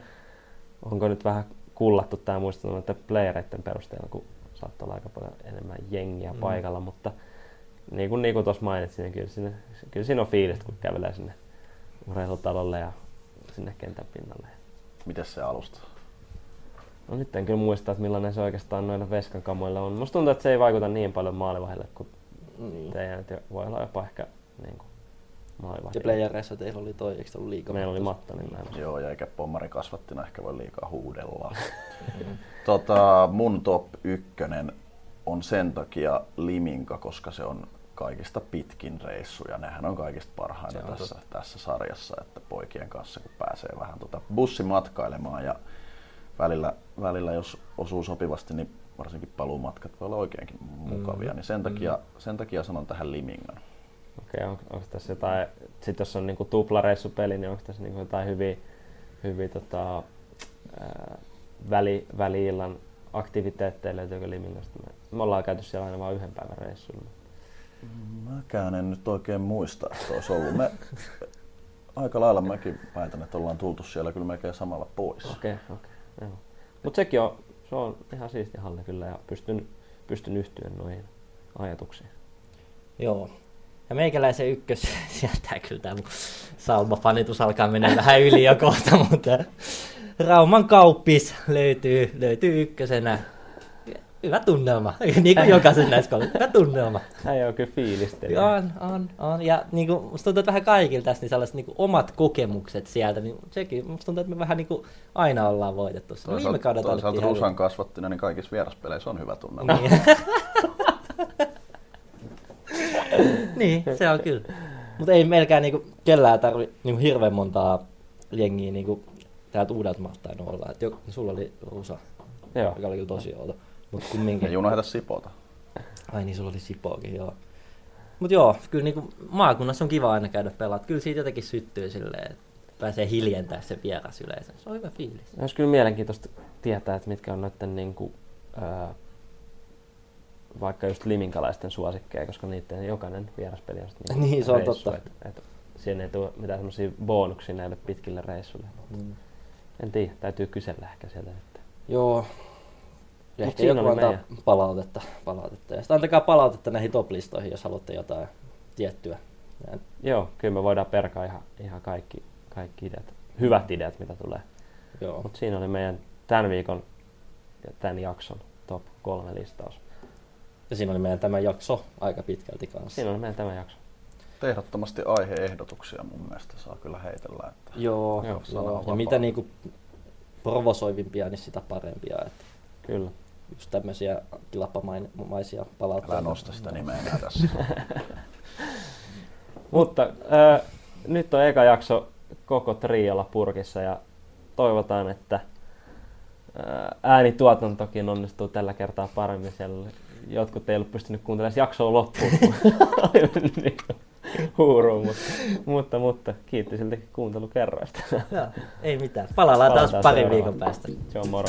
onko nyt vähän kullattu tämä muisto noiden playereiden perusteella, kun saattaa olla aika paljon enemmän jengiä Mm. paikalla, mutta niin kuin, niin kuin tuossa mainitsin, niin kyllä, siinä, kyllä siinä on fiilistä, kun kävelee sinne urheilutalolle ja sinne kentän pinnalle. Miten se alusta? No nyt en kyllä muista, että millainen se oikeastaan noilla veskan kamoilla on. Musta tuntuu, että se ei vaikuta niin paljon maalivahdelle kuin Niin. teidän. että Voi olla jopa ehkä niin kuin maalivahti. Ja playereissa teillä oli toi, eikö se ollut liikaa? Meillä oli Matto, niin näin. Joo, ja eikä pommari kasvattina ehkä voi liikaa huudella. [laughs] tota, mun top ykkönen on sen takia Liminka, koska se on kaikista pitkin reissu ja nehän on kaikista parhaita on tässä, tässä sarjassa, että poikien kanssa kun pääsee vähän tota bussimatkailemaan ja välillä, välillä jos osuu sopivasti, niin varsinkin paluumatkat voi olla oikeinkin mukavia, niin sen takia, sen takia sanon tähän Limingan. Okei, on, onko tässä jotain, sit jos on niinku tuplareissupeli, niin onko tässä niinku jotain hyviä, hyviä tota, ää, väli, väli-illan aktiviteetteja löytyykö Limingasta? Me, me ollaan käyty siellä aina vain yhden päivän reissulla. Mäkään en nyt oikein muista, että olisi ollut. Me, aika lailla mäkin väitän, että ollaan tultu siellä kyllä melkein samalla pois. Okei, okei. joo. Mut sekin on, se on ihan siisti halli kyllä ja pystyn, pystyn yhtymään noihin ajatuksiin. Joo. Ja meikäläisen ykkös, [laughs] sieltä kyllä tämä Salma-fanitus alkaa mennä vähän yli jo kohta, [laughs] mutta Rauman kauppis löytyy, löytyy ykkösenä. Hyvä tunnelma, [laughs] niin kuin jokaisen näissä kohdissa. Hyvä tunnelma. [laughs] Hän on kyllä fiilisteli. On, on, on. Ja niin kuin, musta tuntuu, että vähän kaikilla tässä niin sellaiset niin kuin, omat kokemukset sieltä, niin sekin, musta tuntuu, että me vähän niin kuin, aina ollaan voitettu. Se Viime Toisaalta, kaudella toisaalta Rusan häviä. kasvattina, niin kaikissa vieraspeleissä on hyvä tunnelma. Niin. [laughs] niin, se on kyllä. Mutta ei meilläkään niinku kellään tarvi niinku hirveän montaa jengiä niinku täältä uudelta mahtaen olla. Et jo, sulla oli Rusa, Joo. joka oli kyllä tosi outo. Mut Ei kumminkin. unohda Sipota. Ai niin, sulla oli Sipoakin, joo. Mut joo, kyllä niinku maakunnassa on kiva aina käydä pelaa. Kyllä siitä jotenkin syttyy silleen, että pääsee hiljentää se vieras yleensä. Se on hyvä fiilis. Olisi kyllä mielenkiintoista tietää, että mitkä on noiden niin kuin, ää, vaikka just liminkalaisten suosikkeja, koska niiden jokainen vieraspeli on sitten Niin, se on reissu, totta. Et, et, siinä ei tule mitään semmoisia bonuksia näille pitkille reissuille. Mm. En tiedä, täytyy kysellä ehkä sieltä nyt. Joo. Ja Mut ehkä siinä joku antaa meidän. palautetta, palautetta. Ja sitten antakaa palautetta näihin top-listoihin, jos haluatte jotain tiettyä. Ja Joo, kyllä me voidaan perkaa ihan, ihan kaikki, kaikki ideat, hyvät ideat, mitä tulee. Joo. Mutta siinä oli meidän tämän viikon ja tämän jakson top kolme listaus. Ja siinä oli meidän tämä jakso aika pitkälti kanssa. Siinä oli meidän tämä jakso. Ehdottomasti aiheehdotuksia mun mielestä saa kyllä heitellä. Että Joo, Joo, joo, ja mitä niinku provosoivimpia, niin sitä parempia. Että Kyllä. Just tämmöisiä kilppamaisia palautteita. älä nosta sitä nimeä enää tässä. [laughs] Mutta äh, nyt on eka jakso koko triolla purkissa ja toivotaan, että äh, äänituotantokin onnistuu tällä kertaa paremmin. Siellä jotkut ei ollut pystynyt kuuntelemaan jaksoa loppuun, [laughs] niin huuruun, mutta, mutta, mutta kiitti silti kuuntelukerroista. Joo, ei mitään. Palaillaan taas parin viikon päästä. Se on moro.